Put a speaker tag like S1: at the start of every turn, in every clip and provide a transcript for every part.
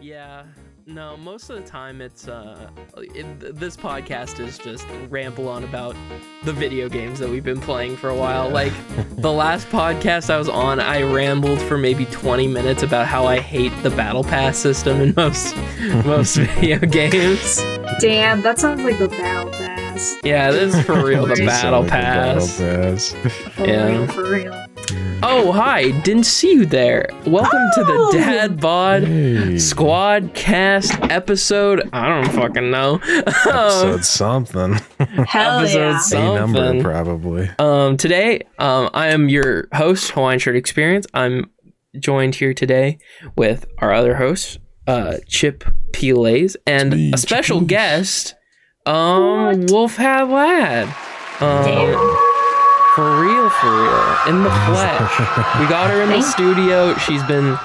S1: Yeah. No, most of the time it's uh it, this podcast is just ramble on about the video games that we've been playing for a while. Like the last podcast I was on, I rambled for maybe 20 minutes about how I hate the battle pass system in most most video games.
S2: Damn, that sounds like the battle pass.
S1: Yeah, this is for real the battle
S3: Sound like the
S1: pass.
S3: battle pass.
S2: For
S1: Yeah.
S2: real, for real.
S1: Oh, hi. Didn't see you there. Welcome to the
S2: Oh!
S1: Dad Bod
S3: Hey.
S1: Squad Cast episode. I don't fucking know.
S3: Episode something.
S2: Hell
S1: Episode
S2: yeah.
S1: so-
S3: A number probably.
S1: Um, today, um, I am your host, Hawaiian Shirt Experience. I'm joined here today with our other host, uh, Chip Plays, and
S3: Hey,
S1: a special
S3: Chip.
S1: guest, um, Wolf Hat Lad. Um,
S2: Damn.
S1: For real, for real, in the flesh. we got her in the studio. She's been,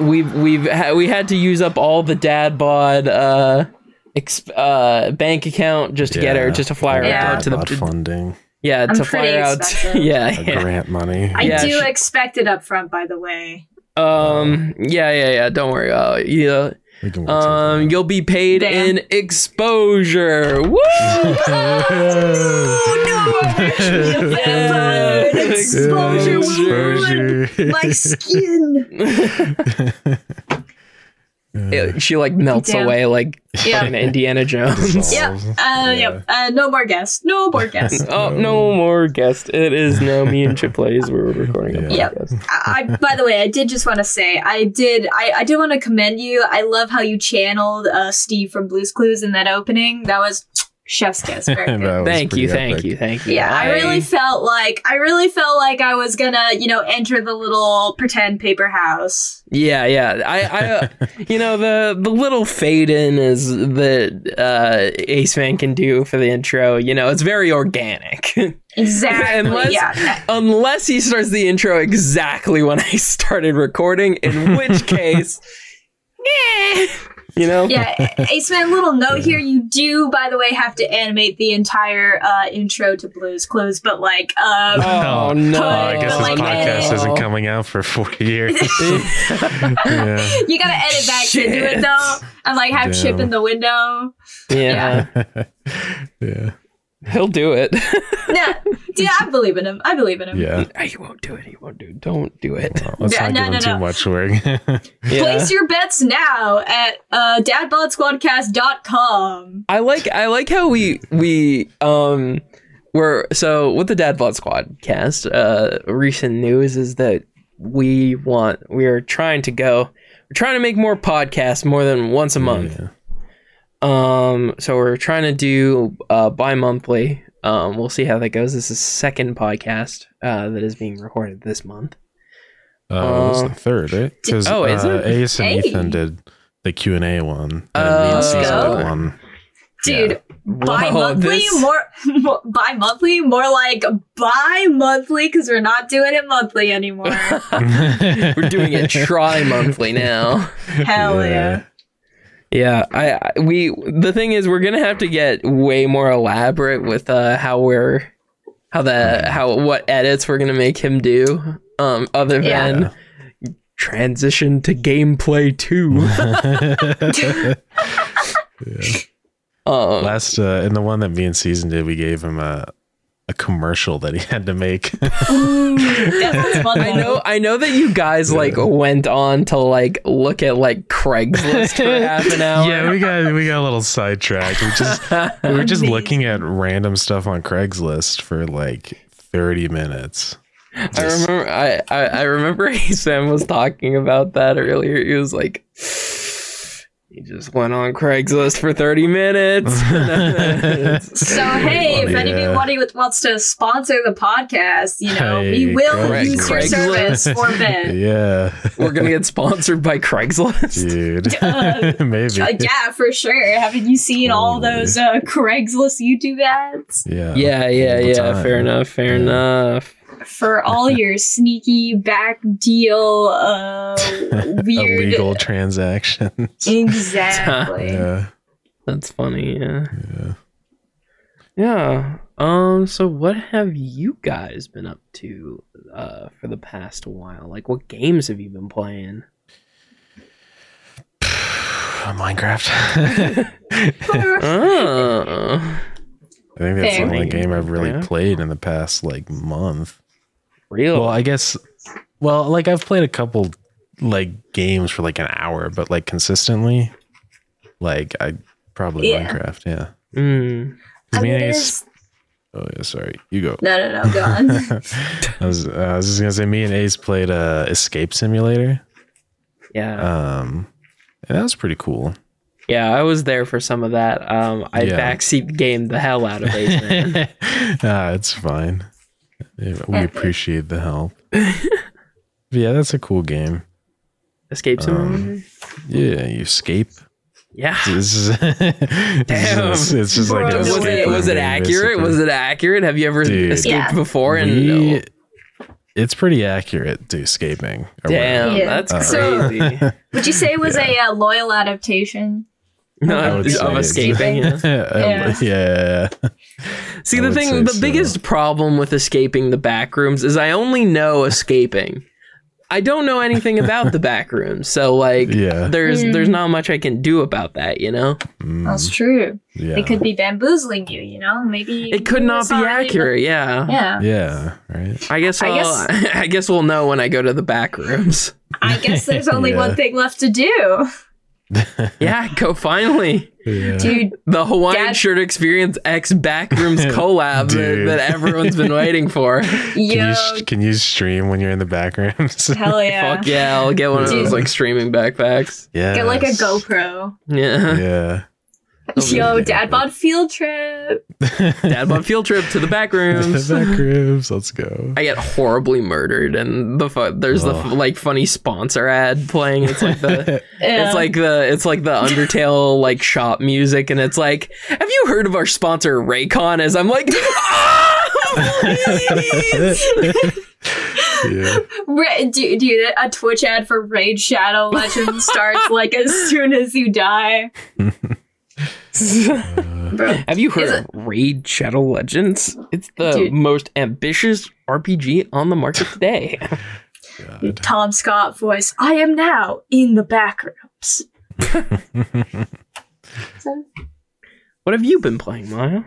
S1: we've we've ha- we had to use up all the dad bod uh, exp- uh bank account just to get her, just to fly her
S2: Yeah.
S1: out to the
S3: Bot funding,
S1: yeah,
S2: I'm
S1: to fly her out.
S2: expensive.
S1: yeah,
S3: a
S1: yeah.
S3: grant money.
S2: I
S1: Yeah,
S2: do
S1: she-
S2: expect it up front, by the way.
S1: Um. Yeah. Yeah. Yeah. Don't worry. Uh. Yeah.
S3: We can work
S1: Um. You'll be paid
S2: Damn.
S1: in exposure. Woo!
S2: Vampire exposure
S3: Exposure.
S2: wound my skin.
S1: It- she like melts
S2: Damn.
S1: away like
S2: Yeah.
S1: fucking Indiana Jones.
S2: Yeah. Uh, yeah. Uh, no more guests. No more guests.
S1: Oh, no more guests. It is now me and Chip Plays. We're recording a
S2: Yeah.
S1: podcast.
S2: I, by the way, I did just want to say, I did, I, I did want to commend you. I love how you channeled uh, Steve from Blue's Clues in that opening. That was chef's kiss. Very good.
S3: That was
S1: Thank you.
S3: pretty
S1: Thank
S3: epic.
S1: you. Thank you.
S2: Yeah, I really felt like I really felt like I was gonna, you know, enter the little pretend paper house.
S1: Yeah. Yeah. I. I. Uh, you know the the little fade in is that uh, Ace Man can do for the intro. You know, it's very organic.
S2: Exactly.
S1: Unless-
S2: yeah.
S1: Unless he starts the intro exactly when I started recording, in which case, yeah, you know,
S2: Yeah, Ace Man, little note here. You do, by the way, have to animate the entire uh, intro to Blue's Clues, but like, uh,
S1: Oh no!
S3: Oh, I guess this
S2: like,
S3: podcast
S2: edit-
S3: isn't coming out for four years. yeah.
S2: you gotta edit back into
S1: Shit.
S2: it though, and like have Chip in the window.
S1: Yeah,
S3: yeah.
S1: He'll do it.
S2: Yeah, yeah, I believe in him. I believe in him.
S3: Yeah.
S1: he won't do it. He won't do. it. Don't do it.
S3: Well, let's
S2: Yeah,
S3: not
S2: no,
S3: give
S2: no,
S3: him too
S2: no.
S3: much work.
S1: Yeah.
S2: Place your bets now at uh, dadbodsquadcast.com.
S1: I like. I like how we we um we're so with the Dad Bod Squad cast. Uh, recent news is that we want we are trying to go. We're trying to make more podcasts more than once a month.
S3: Yeah.
S1: Um, so we're trying to do uh bi-monthly. Um, we'll see how that goes. This is the second podcast uh that is being recorded this month.
S3: Uh, it was
S1: Uh,
S3: the third, right? Because
S1: oh, is it?
S3: Ace and
S2: Hey.
S3: Ethan did the Q and A one. And
S1: Oh.
S3: me and
S1: Let's
S2: go.
S3: one.
S2: Dude, bi-monthly
S1: this-
S2: more, more bi-monthly more like bi-monthly because we're not doing it monthly anymore
S1: we're doing it tri-monthly now.
S2: hell yeah,
S1: Yeah, I, I we the thing is we're gonna have to get way more elaborate with uh how we're how the how what edits we're gonna make him do. Um, other
S2: Yeah.
S1: than transition to gameplay two.
S3: Yeah.
S1: um,
S3: Last uh, in the one that me and Season did, we gave him a a commercial that he had to make.
S2: Ooh, that sounds fun,
S1: I know I know that you guys like went on to like look at like Craigslist for half an hour.
S3: yeah, we got we got a little sidetracked. We just we were just looking at random stuff on Craigslist for like thirty minutes.
S1: I remember I, I, I remember Sam was talking about that earlier. He was like he just went on Craigslist for 30 minutes.
S2: So hey, if
S3: Yeah.
S2: anybody wants to sponsor the podcast, you know, we will
S3: Craig-
S2: use your
S1: Craigslist.
S2: service for bid.
S3: Yeah,
S1: We're gonna get sponsored by Craigslist.
S3: dude. Maybe.
S2: Uh, yeah, for sure. Haven't you seen all those uh, Craigslist YouTube ads
S3: Yeah.
S1: Yeah, yeah, yeah.
S3: time.
S1: Fair enough. Fair
S3: Yeah.
S1: enough.
S2: For all your sneaky back deal, uh, weird,
S3: Illegal transactions.
S2: exactly.
S3: yeah.
S1: That's funny. Yeah.
S3: Yeah.
S1: Yeah. Um. So, what have you guys been up to uh, for the past while? Like, what games have you been playing?
S3: Minecraft.
S1: Oh.
S3: I think that's
S2: Fair.
S3: the only game I've really
S1: Yeah.
S3: played in the past like month.
S1: Real.
S3: Well, I guess. Well, like I've played a couple like games for like an hour, but like consistently, like I probably
S2: Yeah.
S3: Minecraft. Yeah.
S1: Mm.
S2: I
S3: Me
S2: mean,
S3: and
S2: it
S3: Ace- Oh yeah, sorry. You go.
S2: No, no, no. Go on.
S3: I was uh, I was just gonna say me and Ace played uh, Escape Simulator.
S1: Yeah.
S3: Um, and that was pretty cool.
S1: yeah, I was there for some of that. Um, I
S3: Yeah.
S1: backseat gamed the hell out of Ace Man.
S3: ah, it's fine. Yeah, We appreciate the help. yeah, that's a cool game.
S1: Escape Simulator.
S3: Um, Yeah, you escape.
S1: yeah.
S3: This is,
S1: Damn.
S3: it's, it's just like
S1: Was it
S3: escape
S1: was it accurate?
S3: basically.
S1: Was it accurate? Have you ever
S3: Dude.
S1: escaped
S2: Yeah.
S1: before? And
S3: We- it's pretty accurate to escaping.
S1: damn,
S2: Yeah.
S1: that's
S3: Uh,
S2: So-
S1: crazy.
S2: Would you say it was a uh, loyal adaptation?
S1: No,
S3: I would
S1: of escaping. Yeah.
S3: yeah. yeah.
S1: See,
S3: I
S1: the thing, the
S3: so.
S1: biggest problem with escaping the back rooms is I only know escaping. I don't know anything about the back rooms, so like,
S3: Yeah.
S1: there's
S2: Mm.
S1: there's not much I can do about that, you know.
S3: Mm,
S2: That's true.
S3: yeah.
S2: They could be bamboozling you. You know, maybe
S1: It could not be
S2: Sorry.
S1: accurate. Yeah.
S2: Yeah,
S3: Yeah. Right.
S1: I guess
S2: I
S1: I'll,
S2: guess-
S1: I guess we'll know when I go to the back rooms.
S2: I guess there's only
S3: Yeah.
S2: one thing left to do,
S1: Yeah, go finally.
S3: Yeah.
S2: dude.
S1: The Hawaiian
S2: Dad-
S1: Shirt Experience X Backrooms collab that, that everyone's been waiting for.
S3: Can
S2: Yo,
S3: you can you stream when you're in the back rooms?
S2: hell yeah.
S1: Fuck yeah, I'll get one of those like streaming backpacks.
S3: yeah.
S2: Get like a GoPro.
S1: Yeah.
S3: Yeah.
S2: Yo,
S3: yeah.
S2: dad bod field trip.
S1: Dad on field trip to the back rooms.
S3: the back rooms. Let's go.
S1: I get horribly murdered, and the fu- there's the
S3: Ugh.
S1: like funny sponsor ad playing. It's like the
S2: Yeah.
S1: it's like the it's like the Undertale like shop music, and it's like, have you heard of our sponsor Raycon? As I'm like, ah, please.
S3: yeah.
S2: Ra- dude, dude, a Twitch ad for Raid Shadow Legends starts like as soon as you die. Bro,
S1: Have you heard of Raid Shadow Legends? It's the
S2: Dude.
S1: most ambitious RPG on the market today.
S3: God.
S2: Tom Scott voice. I am now in the back rooms. So,
S1: what have you been playing, Maya?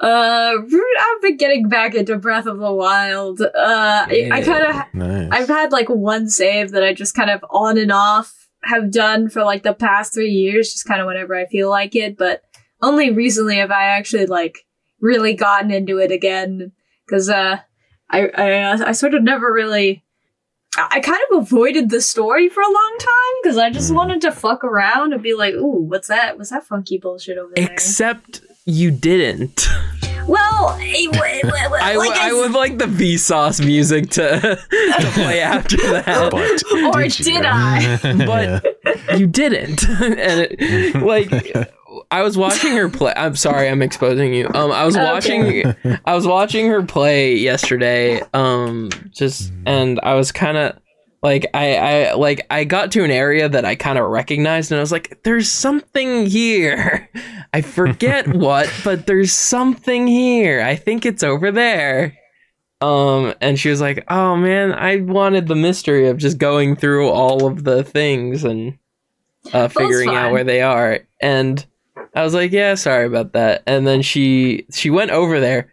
S2: uh, I've been getting back into Breath of the Wild. Uh, I, I kind of
S3: Nice.
S2: I've had like one save that I just kind of on and off have done for like the past three years, just kind of whenever I feel like it. But only recently have I actually like really gotten into it again because uh, I I, uh, I sort of never really. I kind of avoided the story for a long time because I just
S3: Mm.
S2: wanted to fuck around and be like, "Ooh, what's that? What's that funky bullshit over there?"
S1: Except you didn't.
S2: well, w-
S1: I,
S2: like
S1: I
S2: I
S1: would like the Vsauce music to, to play after that.
S3: but
S2: Or
S3: you?
S2: did I?
S1: But- you didn't and it, like i was watching her play i'm sorry i'm exposing you um i was
S2: Okay.
S1: watching i was watching her play yesterday um just and i was kind of like I, I like i got to an area that i kind of recognized and i was like there's something here. I forget what but there's something here. I think it's over there. Um and she was like oh man i wanted the mystery of just going through all of the things and uh figuring out where they are. And i was like yeah sorry about that. And then she she went over there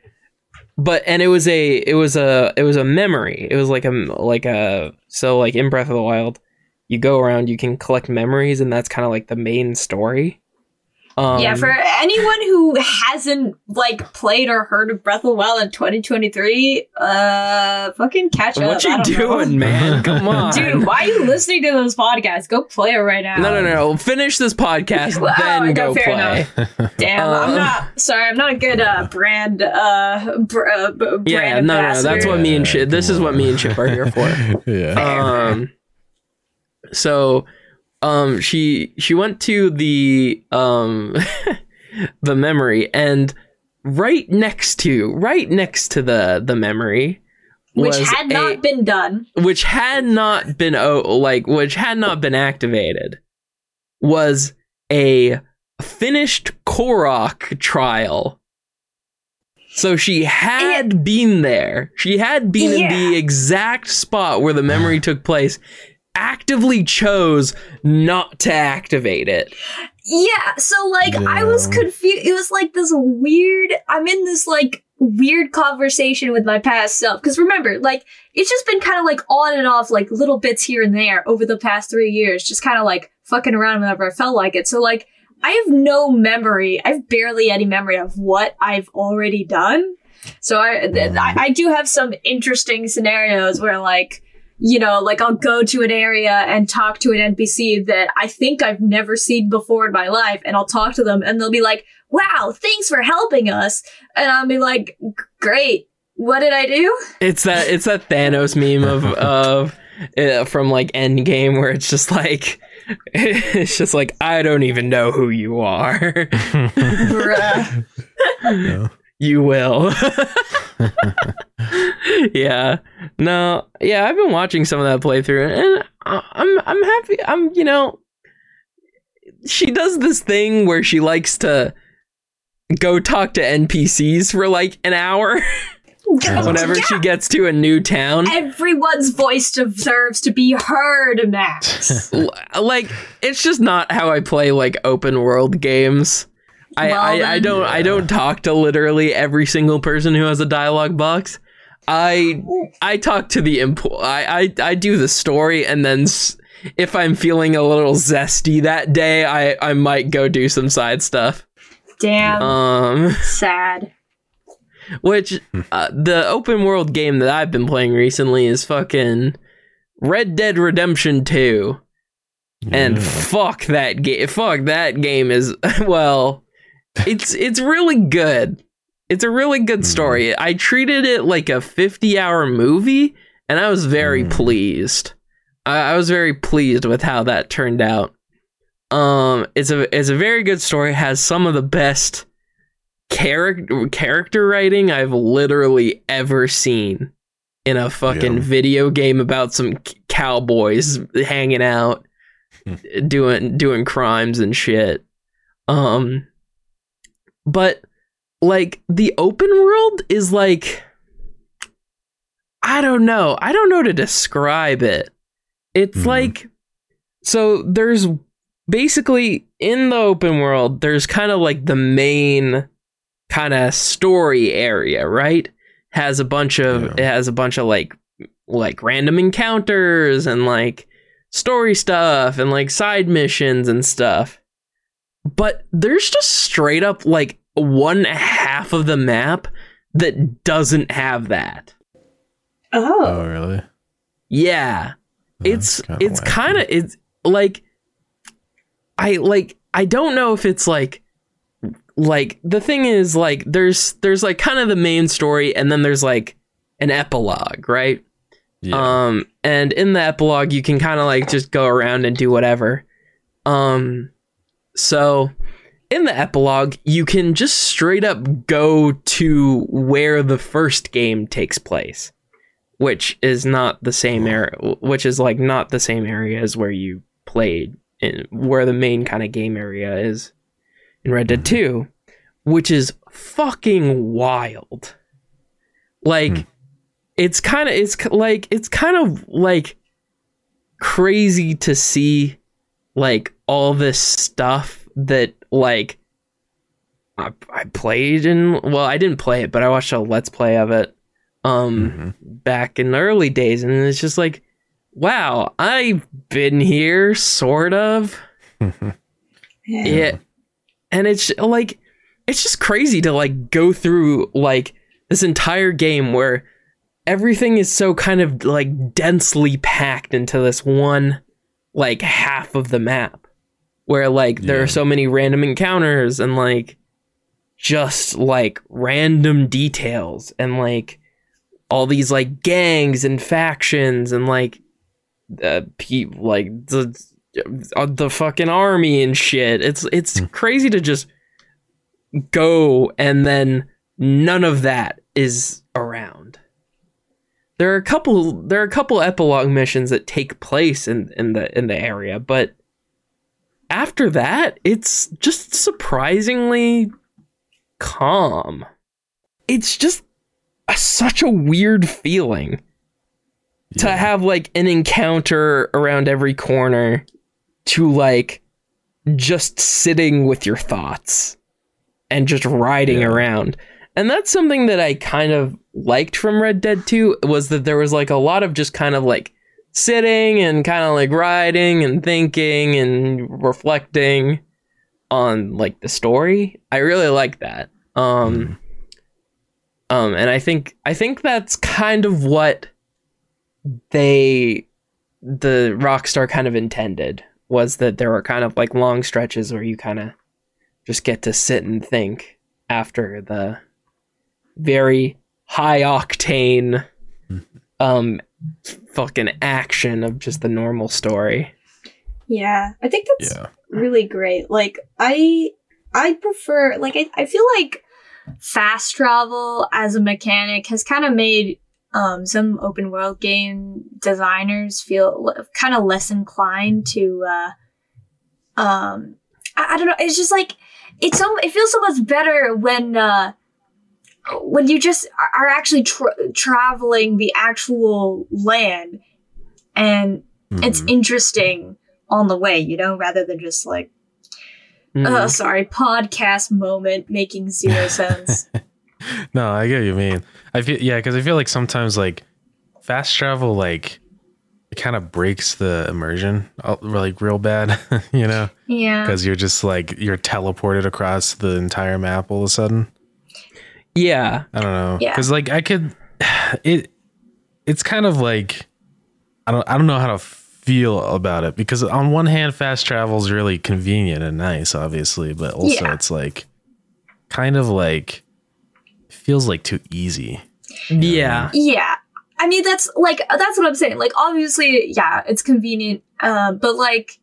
S1: but and it was a it was a it was a memory. It was like a like a so like in breath of the wild you go around you can collect memories and that's kind of like the main story um,
S2: yeah, for anyone who hasn't like played or heard of Breath of the Wild in 2023, uh, fucking catch up.
S1: what
S2: I
S1: you
S2: don't know.
S1: doing man come on
S2: Dude, why are you listening to those podcasts? Go play it right now.
S1: No, no, no, no. Finish this podcast,
S2: Well,
S1: then
S2: no,
S1: go
S2: fair
S1: play.
S2: Damn,
S1: Uh,
S2: I'm not. Sorry, I'm not a good uh, brand. Uh, br- uh, b- brand
S1: Yeah, no, no, that's what me and Chip. This is what me and Chip are here for.
S3: yeah.
S1: Um, so, um, she she went to the um the memory, and right next to right next to the the memory,
S2: which had
S1: a-
S2: not been done.
S1: which had not been oh like which had not been activated was a finished Korok trial. So she had been there. She had been in the exact spot where the memory took place actively chose not to activate it.
S2: Yeah, so like I was confused. It was like this weird. I'm in this like weird conversation with my past self. Because remember, like it's just been kind of like on and off, like little bits here and there over the past three years, just kind of like fucking around whenever I felt like it. So like I have no memory. I have barely any memory of what I've already done. So I, th- I, mm. I do have some interesting scenarios where like, you know, like I'll go to an area and talk to an NPC that I think I've never seen before in my life, and I'll talk to them, and they'll be like, "Wow, thanks for helping us," and I'll be like, "Great, what did I do?"
S1: It's that it's that Thanos meme of of uh, from like Endgame where it's just like it's just like I don't even know who you are.
S2: Bruh.
S1: You will. yeah. No. Yeah, I've been watching some of that playthrough and I'm I'm happy. I'm you know she does this thing where she likes to go talk to NPCs for like an hour whenever
S2: Yeah.
S1: she gets to a new town.
S2: Everyone's voice deserves to be heard, Max.
S1: Like it's just not how I play like open world games. I,
S2: Well,
S1: I, I don't I don't talk to literally every single person who has a dialogue box. I I talk to the impo- I, I I do the story and then s- if I'm feeling a little zesty that day, I I might go do some side stuff.
S2: Damn,
S1: Um,
S2: sad.
S1: which uh, the open world game that I've been playing recently is fucking Red Dead Redemption 2. and fuck that game fuck that game is well it's it's really good it's a really good
S3: Mhm.
S1: story i treated it like a 50 hour movie and i was very
S3: Mm.
S1: pleased I, I was very pleased with how that turned out um it's a it's a very good story it has some of the best character character writing i've literally ever seen in a fucking
S3: Yeah.
S1: video game about some cowboys hanging out doing doing crimes and shit. Um but like the open world is like I don't know. I don't know to describe it. It's
S3: Mhm.
S1: like so there's basically in the open world there's kind of like the main kind of story area, right? Has a bunch of
S3: Yeah.
S1: it has a bunch of like like random encounters and like story stuff and like side missions and stuff. But there's just straight up like one half of the map that doesn't have that.
S3: Oh,
S2: Oh,
S3: really?
S1: Yeah.
S3: That's
S1: it's
S3: kinda
S1: it's kind of it's like I like I don't know if it's like like the thing is like there's there's like kind of the main story and then there's like an epilogue, right?
S3: Yeah.
S1: Um, and in the epilogue, you can kind of like just go around and do whatever. Um, so in the epilogue, you can just straight up go to where the first game takes place, which is not the same area, which is like not the same area as where you played, in, where the main kind of game area is in Red Dead 2, which is fucking wild. Like,
S3: Hmm.
S1: it's kind of it's like it's kind of like crazy to see like all this stuff that like I, I played in well I didn't play it but I watched a let's play of it um
S3: Mhm.
S1: back in the early days and it's just like wow I've been here sort of yeah. And it's like it's just crazy to like go through like this entire game where everything is so kind of like densely packed into this one like half of the map where like there
S3: Yeah.
S1: are so many random encounters and like just like random details and like all these like gangs and factions and like uh, pe- like the uh, the fucking army and shit. It's it's
S3: Hmm.
S1: crazy to just go and then none of that is around. There are a couple there are a couple epilogue missions that take place in in the in the area, but after that, it's just surprisingly calm. It's just a, such a weird feeling. to have like an encounter around every corner to like just sitting with your thoughts and just riding
S3: Yeah.
S1: around. And that's something that I kind of liked from Red Dead 2 was that there was like a lot of just kind of like sitting and kind of like riding and thinking and reflecting on like the story. I really like that. Um um and I think I think that's kind of what they the Rockstar kind of intended was that there were kind of like long stretches where you kind of just get to sit and think after the very high octane um fucking action of just the normal story.
S2: Yeah, I think that's
S3: Yeah.
S2: really great. Like I I prefer like I, I feel like fast travel as a mechanic has kind of made um some open world game designers feel kind of less inclined to uh um I, I don't know it's just like it's so it feels so much better when uh when you just are- actually tra- traveling the actual land and it's
S3: Mhm.
S2: interesting on the way, you know, rather than just like,
S1: Mm.
S2: oh, sorry, podcast moment making zero sense.
S3: no, I get what you mean. I feel yeah, because I feel like sometimes like fast travel like it kind of breaks the immersion uh, like real bad, you know,
S2: yeah.
S3: because you're just like you're teleported across the entire map all of a sudden.
S1: Yeah.
S3: I don't know,
S2: Yeah.
S3: because like I could, it, it's kind of like I don't I don't know how to feel about it because on one hand, fast travel is really convenient and nice, obviously, but also
S2: Yeah.
S3: it's like kind of like feels like too easy.
S1: Yeah.
S2: Yeah. I mean, that's like, that's what I'm saying. Like, obviously, yeah, it's convenient. Um, but like,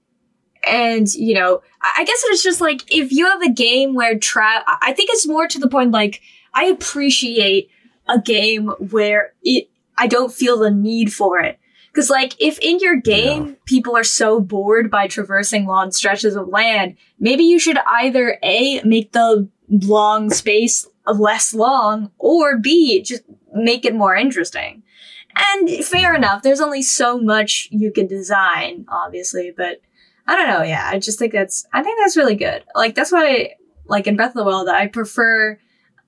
S2: and you know, I I guess it's just like, if you have a game where tra, I I think it's more to the point, like, I appreciate a game where it, I don't feel the need for it. Cause like, if in your game, people are so bored by traversing long stretches of land, maybe you should either A, make the long space less long, or B, just make it more interesting. And fair enough, there's only so much you can design, obviously, but I don't know, yeah, I just think that's, I think that's really good. Like, that's why, like, in Breath of the Wild, I prefer,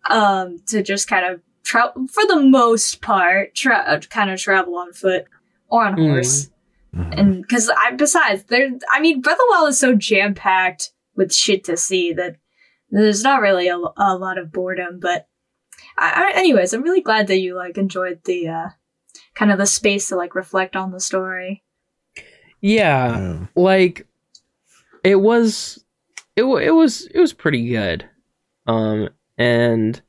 S2: um, to just kind of travel, for the most part, tra- uh, kind of travel on foot or on
S1: Mm.
S2: horse.
S3: Mhm.
S2: And because I, besides, there, I mean, Breath of the Wild is so jam packed with shit to see that there's not really a, a lot of boredom. But, I, I, anyways, I'm really glad that you like enjoyed the uh, kind of the space to like reflect on the story.
S1: Yeah.
S3: Yeah.
S1: like it was it, it was it was pretty good um and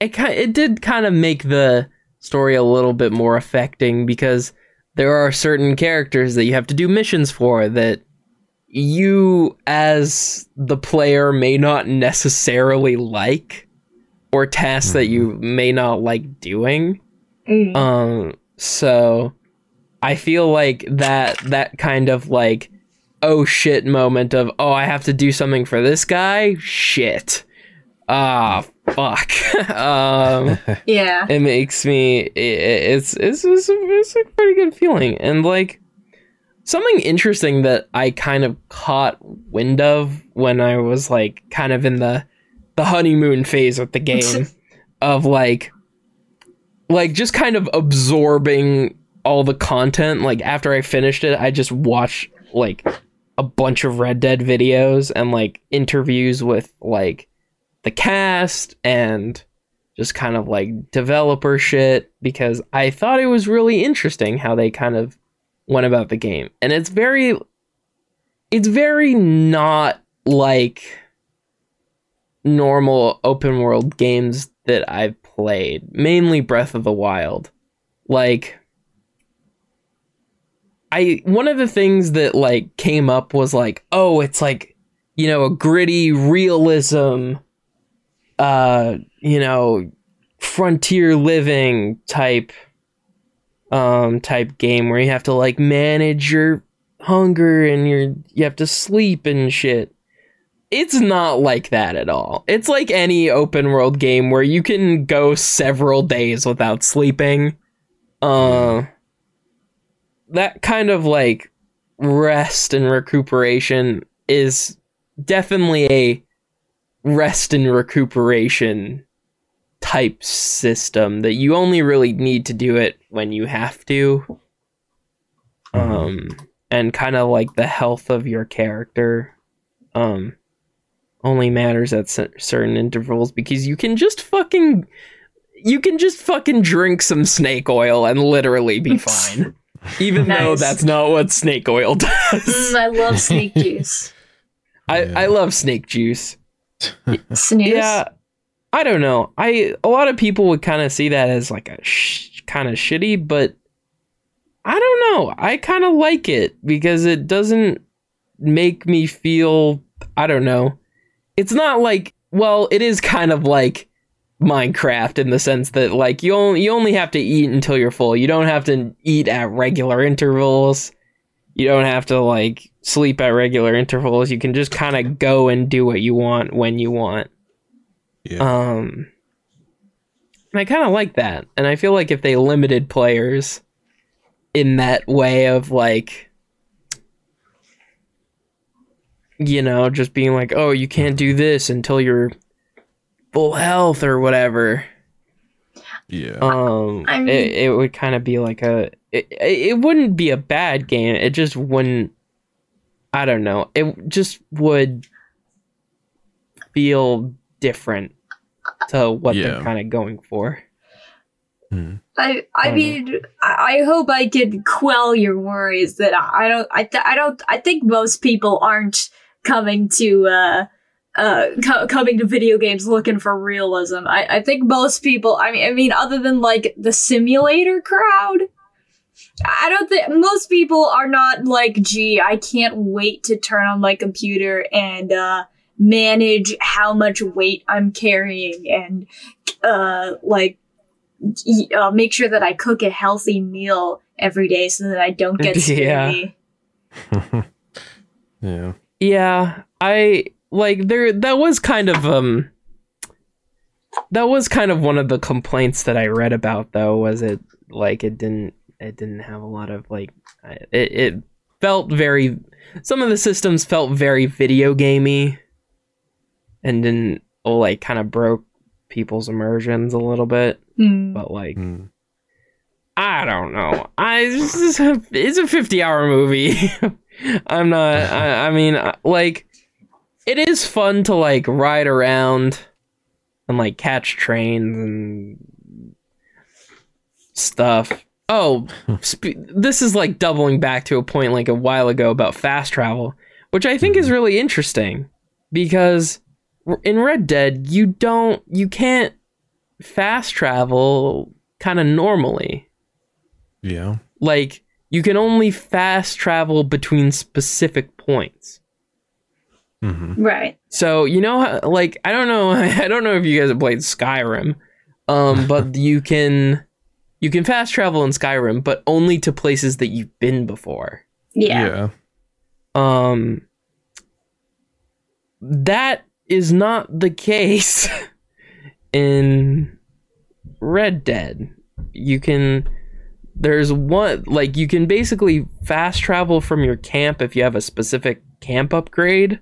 S1: it kind it did kind of make the story a little bit more affecting because there are certain characters that you have to do missions for that you as the player may not necessarily like or tasks that you may not like doing.
S2: Mm.
S1: um so I feel like that that kind of like oh shit moment of oh I have to do something for this guy? Shit. Ah fuck. Um
S2: yeah.
S1: it makes me it, it's, it's it's it's a pretty good feeling. And like something interesting that I kind of caught wind of when I was like kind of in the the honeymoon phase with the game of like like just kind of absorbing all the content. Like after I finished it I just watched like a bunch of Red Dead videos and like interviews with like the cast and just kind of like developer shit because I thought it was really interesting how they kind of went about the game. And it's very it's very not like normal open world games that I've played, mainly Breath of the Wild. Like I one of the things that like came up was like, oh, it's like, you know, a gritty realism uh, you know, frontier living type um type game where you have to like manage your hunger and your you have to sleep and shit. It's not like that at all. It's like any open world game where you can go several days without sleeping. Uh that kind of like rest and recuperation is definitely a rest and recuperation type system that you only really need to do it when you have to. Um and kind of like the health of your character um only matters at cer- certain intervals because you can just fucking you can just fucking drink some snake oil and literally be fine. Even though that's not what snake oil does.
S2: Mm, I love snake juice.
S1: I,
S3: Yeah.
S1: I love snake juice
S2: Snooze.
S1: yeah i don't know. I a lot of people would kind of see that as like a sh- kind of shitty but i don't know. I kind of like it because it doesn't make me feel i don't know. It's not like well it is kind of like minecraft in the sense that like you only, you only have to eat until you're full. You don't have to eat at regular intervals you don't have to like sleep at regular intervals you can just kind of go and do what you want when you want
S3: Yeah.
S1: um, and I kind of like that, and I feel like if they limited players in that way of like, you know, just being like, oh, you can't do this until you're full health or whatever.
S3: yeah.
S1: Um,
S2: I mean-
S1: it, it would kind of be like a. It, it wouldn't be a bad game. It just wouldn't. I don't know. It just would feel different to what they're kind of going for.
S3: Hmm.
S2: I I
S1: Um,
S2: mean I, I hope I can quell your worries that I, I don't I th- I don't I think most people aren't coming to uh uh co- coming to video games looking for realism. I I think most people I mean I mean other than like the simulator crowd I don't think most people are not like gee I can't wait to turn on my computer and uh manage how much weight I'm carrying and uh like y- uh, make sure that I cook a healthy meal every day so that I don't get
S1: Yeah.
S3: yeah.
S1: Yeah, I like there that was kind of um that was kind of one of the complaints that I read about though was it like it didn't it didn't have a lot of like it it felt very some of the systems felt very video gamey and didn't like kind of broke people's immersions a little bit
S2: Hmm.
S1: but like
S3: Hmm.
S1: I don't know. I this is a, it's a 50 hour movie. I'm not I, I mean uh, like it is fun to like ride around and like catch trains and stuff. Oh, sp- this is like doubling back to a point like a while ago about fast travel, which I think is really interesting because in Red Dead you don't you can't fast travel kind of normally
S3: Yeah.
S1: like you can only fast travel between specific points
S3: hmm
S2: Right.
S1: so you know like i don't know i don't know if you guys have played skyrim um but you can you can fast travel in skyrim but only to places that you've been before
S2: Yeah.
S3: Yeah.
S1: um that is not the case in red dead you can there's one like you can basically fast travel from your camp if you have a specific camp upgrade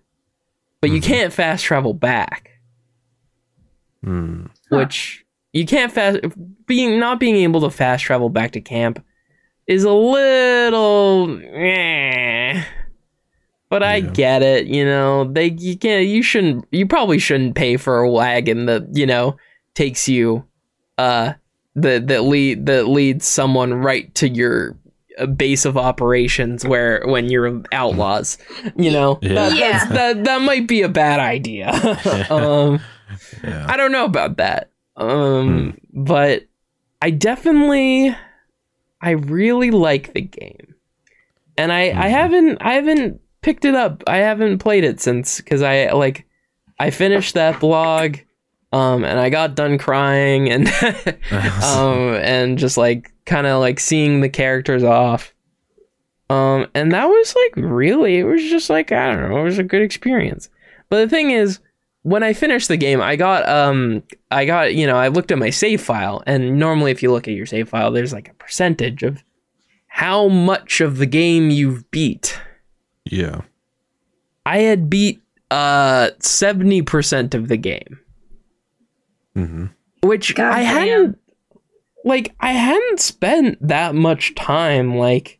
S1: but you
S3: Mhm.
S1: can't fast travel back
S3: Hmm.
S2: Huh.
S1: which you can't fast being not being able to fast travel back to camp is a little eh. but I
S3: Yeah.
S1: get it, you know. They you can't you shouldn't you probably shouldn't pay for a wagon that, you know, takes you uh that that lead that leads someone right to your uh, base of operations where when you're outlaws, you know.
S3: Yeah.
S1: That,
S2: Yeah.
S1: that that might be a bad idea. um
S3: Yeah.
S1: I don't know about that. Um, but I definitely, I really like the game, and I I
S3: Mhm.
S1: haven't I haven't picked it up. I haven't played it since because I like I finished that blog, um, and I got done crying and um and just like kind of like seeing the characters off. Um, and that was like really, it was just like I don't know, it was a good experience. But the thing is, when I finished the game, I got um I got, you know, I looked at my save file and normally if you look at your save file, there's like a percentage of how much of the game you've beat.
S3: Yeah.
S1: I had beat uh 70% of the game.
S3: hmm
S1: Which
S2: God
S1: I
S2: damn.
S1: hadn't like I hadn't spent that much time like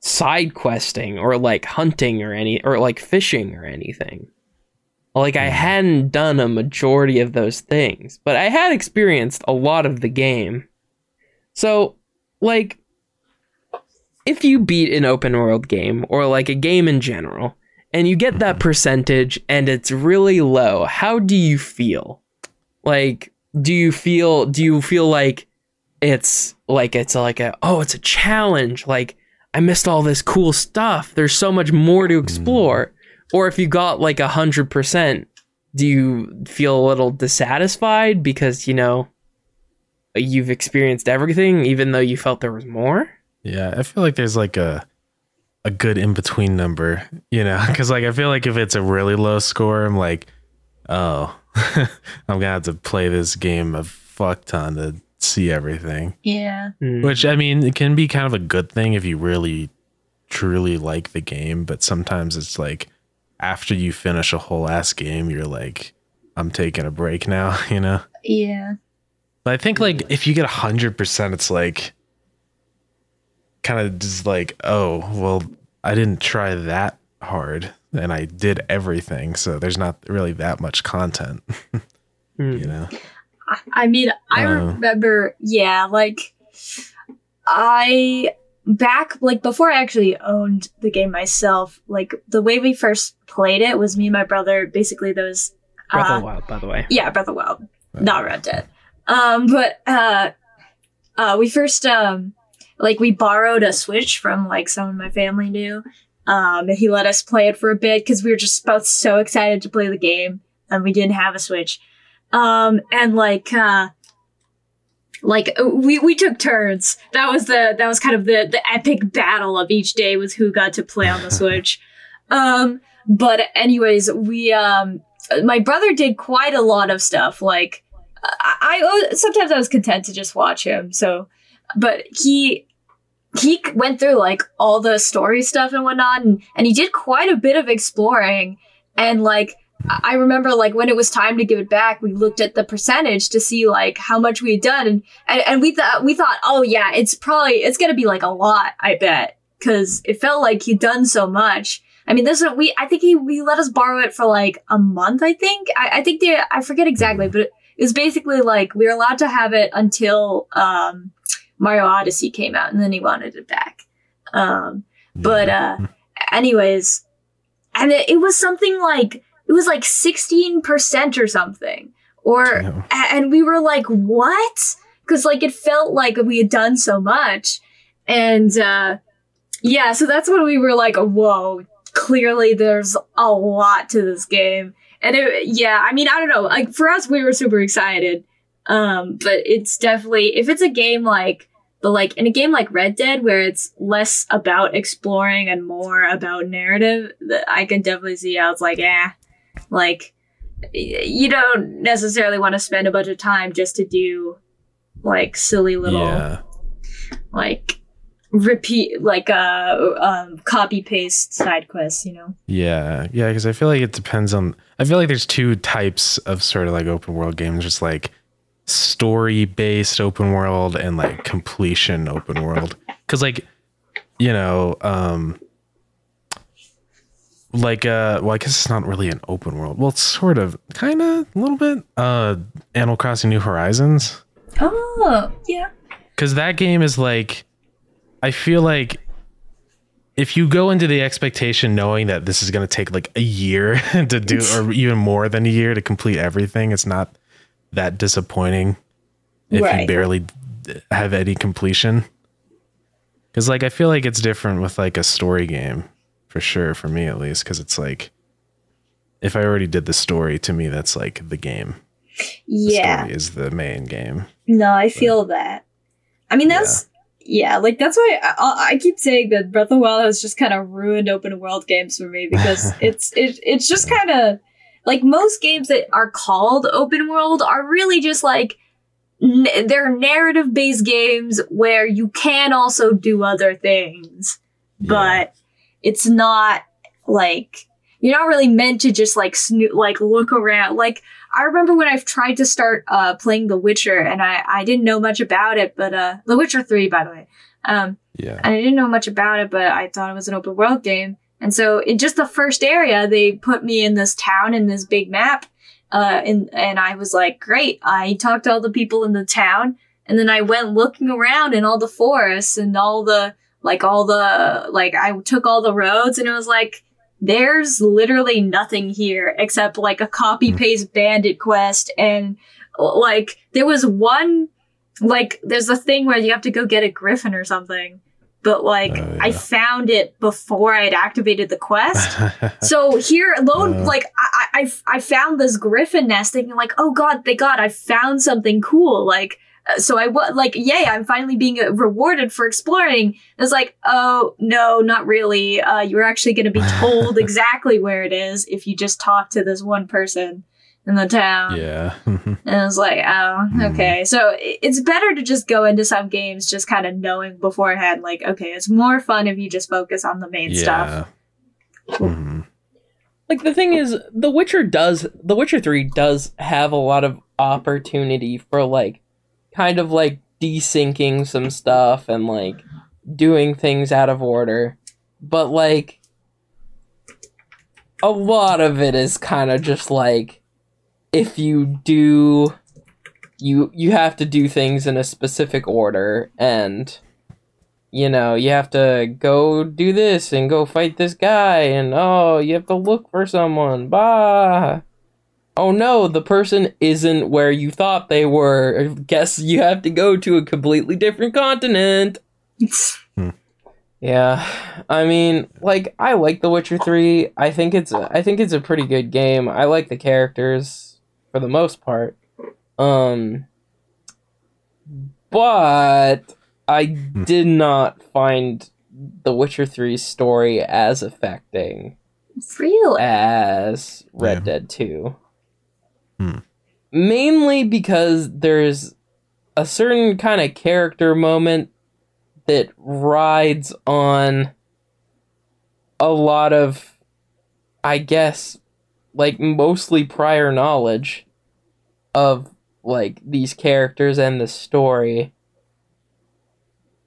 S1: side questing or like hunting or any or like fishing or anything. Like I mm. hadn't done a majority of those things, but I had experienced a lot of the game. So, like if you beat an open world game or like a game in general and you get that percentage and it's really low, how do you feel? Like do you feel do you feel like it's like it's like a oh it's a challenge like I missed all this cool stuff. There's so much more to mm. explore. Or if you got like a hundred percent, do you feel a little dissatisfied because you know you've experienced everything, even though you felt there was more?
S3: Yeah, I feel like there's like a a good in between number, you know, because like I feel like if it's a really low score, I'm like, oh, I'm gonna have to play this game a fuck ton to see everything.
S2: Yeah.
S1: Mm.
S3: Which I mean, it can be kind of a good thing if you really truly like the game, but sometimes it's like after you finish a whole ass game, you're like, I'm taking a break now, you know.
S2: Yeah.
S3: But I think like if you get a hundred percent, it's like kind of just like, oh, well, I didn't try that hard and I did everything, so there's not really that much content,
S1: Mm.
S3: you know.
S2: I, I mean, I
S3: Oh.
S2: remember, yeah, like I back like before I actually owned the game myself. Like the way we first played it was me and my brother. Basically, those
S1: Breath
S2: uh,
S1: of the Wild, by the way.
S2: yeah, Breath of the Wild, not Red Dead. Um, but uh, uh, we first um, like we borrowed a Switch from like someone my family knew. Um, and he let us play it for a bit because we were just both so excited to play the game, and we didn't have a Switch. Um, and like uh, like uh, we we took turns. That was the that was kind of the the epic battle of each day was who got to play on the Switch. Um, but anyways, we um my brother did quite a lot of stuff. Like I, I sometimes I was content to just watch him. So, but he he went through like all the story stuff and whatnot, and, and he did quite a bit of exploring. And like I remember, like when it was time to give it back, we looked at the percentage to see like how much we had done, and and, and we thought we thought, oh yeah, it's probably it's gonna be like a lot, I bet, because it felt like he'd done so much. I mean, this is we. I think he we let us borrow it for like a month. I think. I, I think they. I forget exactly, but it, it was basically like we were allowed to have it until um, Mario Odyssey came out, and then he wanted it back. Um, but uh, anyways, and it, it was something like it was like sixteen percent or something, or and we were like, what? Because like it felt like we had done so much, and uh, yeah, so that's when we were like, whoa, clearly there's a lot to this game. And it, yeah, I mean, I don't know. Like for us, we were super excited. Um, but it's definitely if it's a game like the like in a game like Red Dead where it's less about exploring and more about narrative, I can definitely see how it's like, yeah, like you don't necessarily want to spend a bunch of time just to do like silly little
S3: yeah.
S2: like repeat like uh um copy paste side quests you know
S3: Yeah, yeah, because I feel like it depends on. I feel like there's two types of sort of like open world games, just like story based open world and like completion open world. Because like, you know, um, like uh, well, I guess it's not really an open world. Well, it's sort of, kind of, a little bit. Uh, Animal Crossing New Horizons,
S2: oh yeah.
S3: Because that game is like, I feel like if you go into the expectation knowing that this is going to take like a year to do or even more than a year to complete everything it's not that disappointing if you barely have any completion. Because like i feel like it's different with like a story game for sure for me at least because it's like if i already did the story to me that's like the game. The
S2: yeah.
S3: story is the main game.
S2: No i feel that. I mean that's yeah, like that's why I, I keep saying that breath of the wild has just kind of ruined open world games for me because it's it, it's just kind of like most games that are called open world are really just like n- they're narrative based games where you can also do other things, but it's not like you're not really meant to just like snoot like look around. Like I remember when I've tried to start uh playing The Witcher and I I didn't know much about it but uh The Witcher 3 by the way. Um
S3: Yeah.
S2: and I didn't know much about it but I thought it was an open world game. And so in just the first area they put me in this town in this big map uh and and I was like great I talked to all the people in the town. And then I went looking around in all the forests and all the like all the like I took all the roads and it was like there's literally nothing here except like a copy paste bandit quest and like there was one like there's a thing where you have to go get a griffin or something but like
S3: Oh,
S2: I found it before I had activated the quest so here alone,
S3: Uh.
S2: like I, I, I found this griffin nest, thinking like, oh god, thank God, I found something cool. Like, uh, so I was like, yay, I'm finally being uh, rewarded for exploring. It's like, oh no, not really. Uh, you're actually going to be told exactly where it is if you just talk to this one person in the town.
S3: yeah.
S2: And I was like, oh,
S3: Hmm.
S2: okay. So it's better to just go into some games just kind of knowing beforehand, like, okay, it's more fun if you just focus on the main stuff.
S3: yeah. Mhm.
S1: like the thing is the witcher does the witcher 3 does have a lot of opportunity for like kind of like desyncing some stuff and like doing things out of order but like a lot of it is kind of just like if you do you you have to do things in a specific order and you know, you have to go do this and go fight this guy, and oh, you have to look for someone. Bah. Oh no, the person isn't where you thought they were. Guess you have to go to a completely different continent. Yeah, I mean, like I like The Witcher Three. I think it's I think it's a pretty good game. I like the characters for the most part. Um, but I did not find The Witcher 3's story as affecting
S2: Really?
S1: as Red
S3: Yeah.
S1: Dead 2.
S3: Hmm.
S1: Mainly because there's a certain kind of character moment that rides on a lot of, I guess, like mostly prior knowledge of like these characters and the story.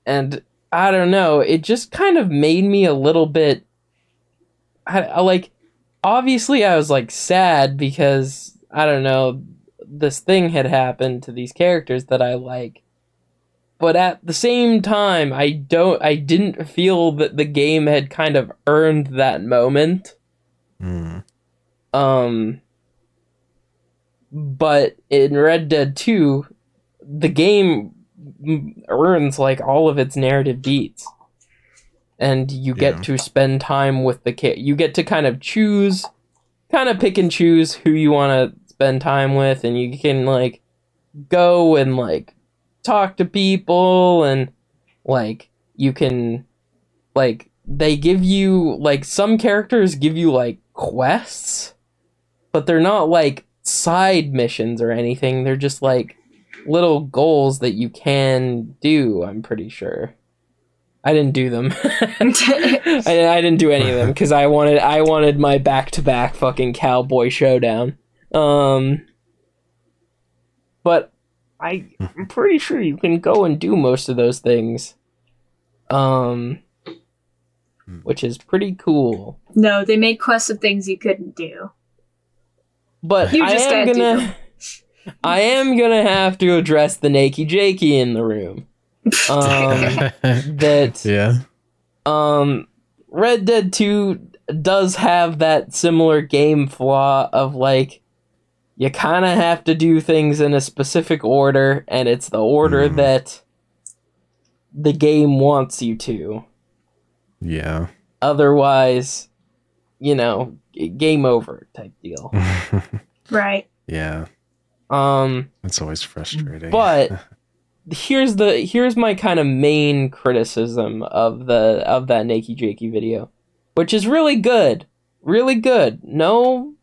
S1: And I don't know, it just kind of made me a little bit I, I like obviously I was like sad because I don't know this thing had happened to these characters that I like. But at the same time, I don't I didn't feel that the game had kind of earned that moment.
S3: Mm.
S1: Um but in Red Dead 2, the game earns like all of its narrative beats. And you get
S3: Yeah.
S1: to spend time with the kid. You get to kind of choose, kind of pick and choose who you want to spend time with, and you can like go and like talk to people, and like you can like they give you like some characters give you like quests but they're not like side missions or anything. They're just like little goals that you can do, I'm pretty sure. I didn't do them. I, I didn't do any of them because I wanted I wanted my back to back fucking cowboy showdown. Um, but I I'm pretty sure you can go and do most of those things. Um, which is pretty cool.
S2: no, they made quests of things you couldn't do.
S1: But
S2: You
S1: I am gonna I am gonna have to address the Nakey Jakey in the room. Um that
S3: yeah.
S1: um Red Dead 2 does have that similar game flaw of like you kind of have to do things in a specific order and it's the order
S3: Mhm.
S1: that the game wants you to.
S3: Yeah.
S1: Otherwise, you know, game over type deal.
S2: Right.
S3: yeah.
S1: Um
S3: it's always frustrating.
S1: But here's the here's my kind of main criticism of the of that Nakey Jakey video, which is really good, really good. No,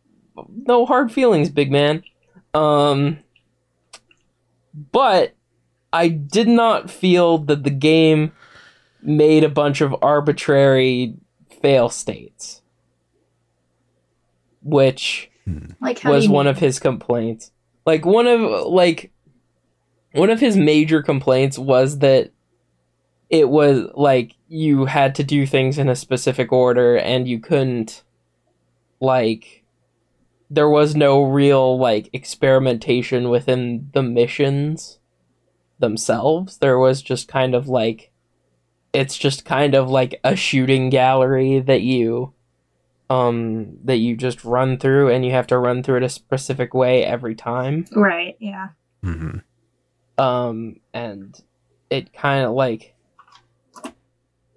S1: no hard feelings, big man. Um, but I did not feel that the game made a bunch of arbitrary fail states, which
S2: Like
S1: was one of his complaints. Like one of like one of his major complaints was that it was like you had to do things in a specific order and you couldn't like there was no real like experimentation within the missions themselves. There was just kind of like it's just kind of like a shooting gallery that you um that you just run through and you have to run through it a specific way every time
S2: Right, yeah.
S3: Mm-hmm.
S1: um and it kind of like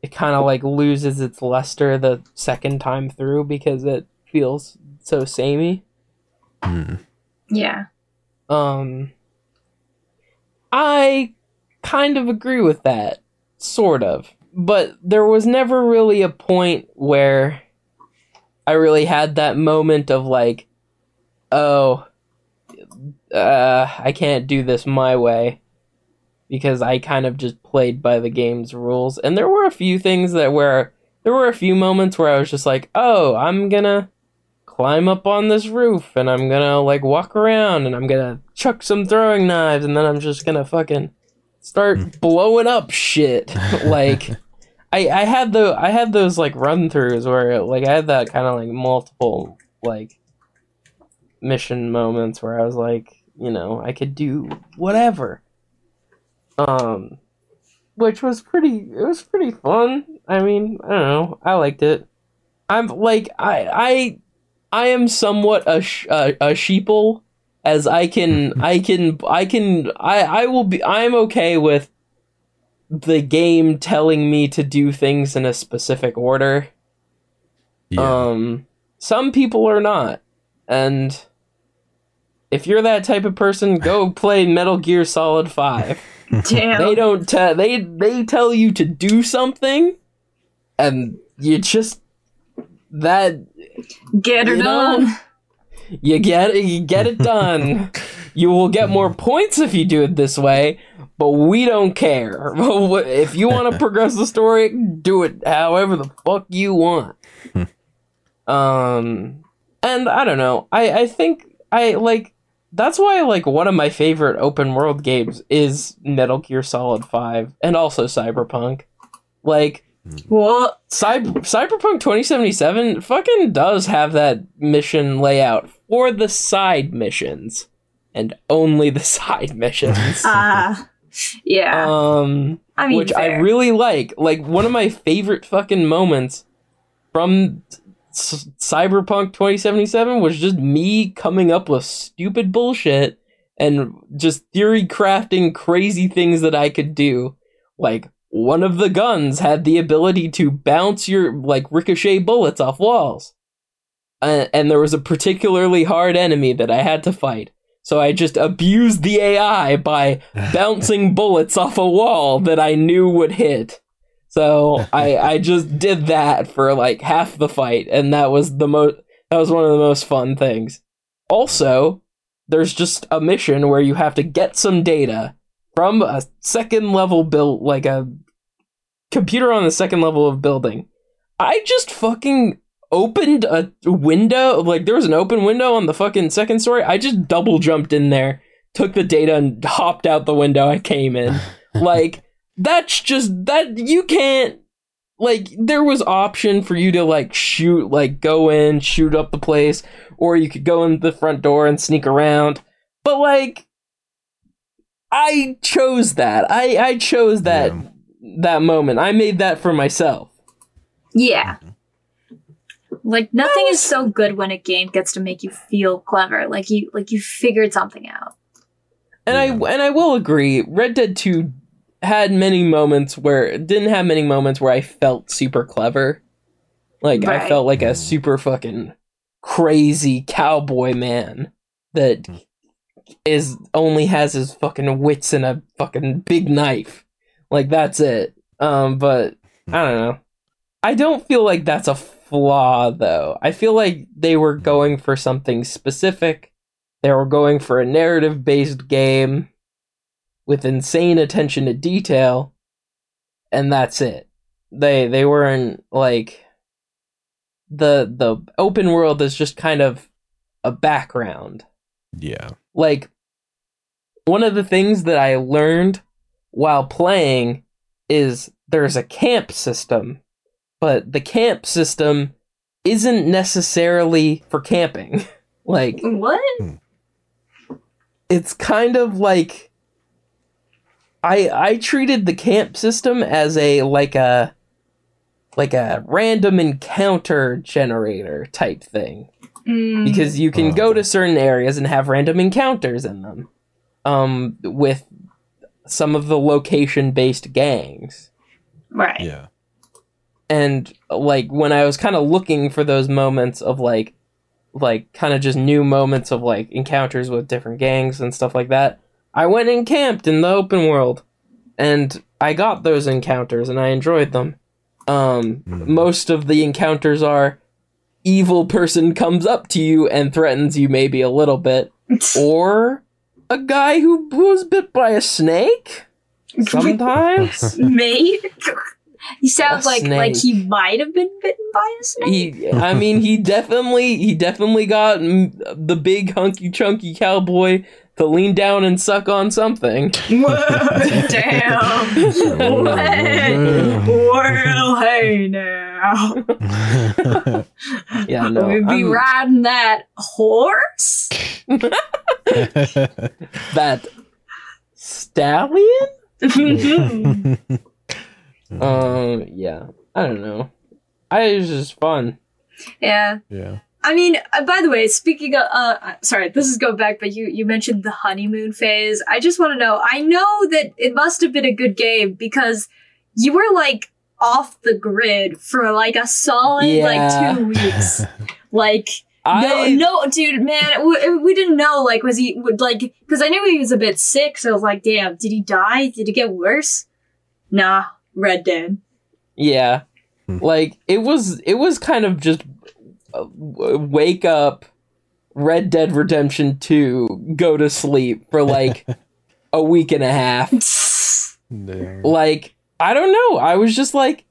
S1: it kind of like loses its luster the second time through because it feels so samey
S3: mm
S2: Yeah.
S1: um i kind of agree with that sort of but there was never really a point where i really had that moment of like oh uh i can't do this my way because i kind of just played by the game's rules and there were a few things that were there were a few moments where i was just like oh i'm gonna climb up on this roof and I'm gonna like walk around and I'm gonna chuck some throwing knives and then I'm just gonna fucking start blowing up shit. like I I had the I had those like run throughs where like I had that kind of like multiple like mission moments where I was like, you know, I could do whatever. Um which was pretty it was pretty fun. I mean, I don't know. I liked it. I'm like I I I am somewhat a sh- a, a sheeple as I can I can I can I I will be I'm okay with the game telling me to do things in a specific order.
S3: yeah
S1: Um some people are not. And if you're that type of person, go play Metal Gear Solid 5.
S2: Damn.
S1: They don't tell they they tell you to do something and you just that
S2: Get her
S1: you know,
S2: done.
S1: you get it you get it done. You will get more points if you do it this way but we don't care. If you want to progress the story do it however the fuck you want. Um and i don't know. I i think i like that's why like one of my favorite open world games is metal gear solid 5 and also cyberpunk. Like
S2: What?
S1: Cyber- Cyberpunk 2077 fucking does have that mission layout for the side missions and only the side missions.
S2: Ah. yeah.
S1: um
S2: I mean,
S1: which I really like. Like one of my favorite fucking moments from S- Cyberpunk 2077 was just me coming up with stupid bullshit and just theory crafting crazy things that I could do. Like one of the guns had the ability to bounce your like ricochet bullets off walls. Uh, and there was a particularly hard enemy that I had to fight. So I just abused the AI by bouncing bullets off a wall that I knew would hit. So I I just did that for like half the fight, and that was the most that was one of the most fun things. Also, there's just a mission where you have to get some data from a second level built like a computer on the second level of building. I just fucking opened a window like there was an open window on the fucking second story. I just double jumped in there, took the data and hopped out the window I came in. like that's just that you can't like there was option for you to like shoot like go in shoot up the place or you could go in the front door and sneak around but like i chose that i i chose that
S3: Yeah.
S2: Mm-hmm.
S1: that moment i made that for myself
S2: Yeah. Like nothing is so good when a game gets to make you feel clever. Like you like you figured something out.
S1: And I and I will agree, Red Dead 2 had many moments where didn't have many moments where I felt super clever. Like I felt like a super fucking crazy cowboy man that is only has his fucking wits and a fucking big knife. Like that's it. Um but I don't know. I don't feel like that's a flaw though. I feel like they were going for something specific. They were going for a narrative based game. with insane attention to detail, and that's it. They they weren't like the the open world is just kind of a background.
S3: Yeah.
S1: Like one of the things that I learned while playing is there's a camp system, but the camp system isn't necessarily for camping. like
S2: What?
S1: it's kind of like I I treated the camp system as a like a like a random encounter generator type thing.
S2: Mm,
S1: because you can go to certain areas and have random encounters in them. Um with some of the location based gangs
S2: right.
S3: Yeah.
S1: and like when i was kind of looking for those moments of like like kind of just new moments of like encounters with different gangs and stuff like that i went and camped in the open world and i got those encounters and i enjoyed them um
S3: Mhm.
S1: most of the encounters are evil person comes up to you and threatens you maybe a little bit or a guy who, who was bit by a snake sometimes
S2: Mate. He sounds
S1: A
S2: like like he might have been bitten by a snake.
S1: he i mean he definitely he definitely got the big hunky chunky cowboy to lean down and suck on something
S2: Damn. well, hey now.
S1: Yeah no
S2: We'd be
S1: I'm-
S2: riding that horse?
S1: that stallion um yeah i don't know i it was just fun
S2: yeah.
S3: yeah.
S2: I mean, uh, by the way, speaking of, uh, uh, sorry, this is going back, but you, you mentioned the honeymoon phase. I just want to know, I know that it must have been a good game because you were like off the grid for like a solid
S1: Yeah.
S2: like two weeks. like,
S1: I,
S2: no, no, dude, man, we, we didn't know, like, was he, would like, because I knew he was a bit sick, so I was like, damn, did he die? Did it get worse? Nah, Red Dead.
S1: Yeah.
S3: Hmm.
S1: Like it was it was kind of just uh, wake up Red Dead Redemption 2 go to sleep for like a week and a half.
S3: Damn.
S1: Like I don't know, I was just like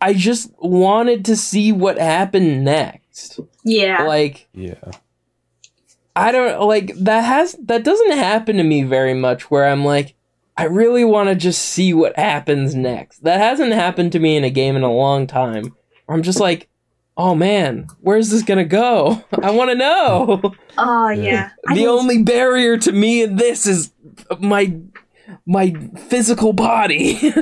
S1: I just wanted to see what happened next.
S2: yeah.
S1: Like
S3: Yeah.
S1: I don't like that has that doesn't happen to me very much where I'm like I really want to just see what happens next. That hasn't happened to me in a game in a long time. I'm just like, "Oh man, where's this going to go? I want to know."
S2: oh,
S3: Yeah.
S2: yeah.
S1: The only barrier to me in this is my my physical body.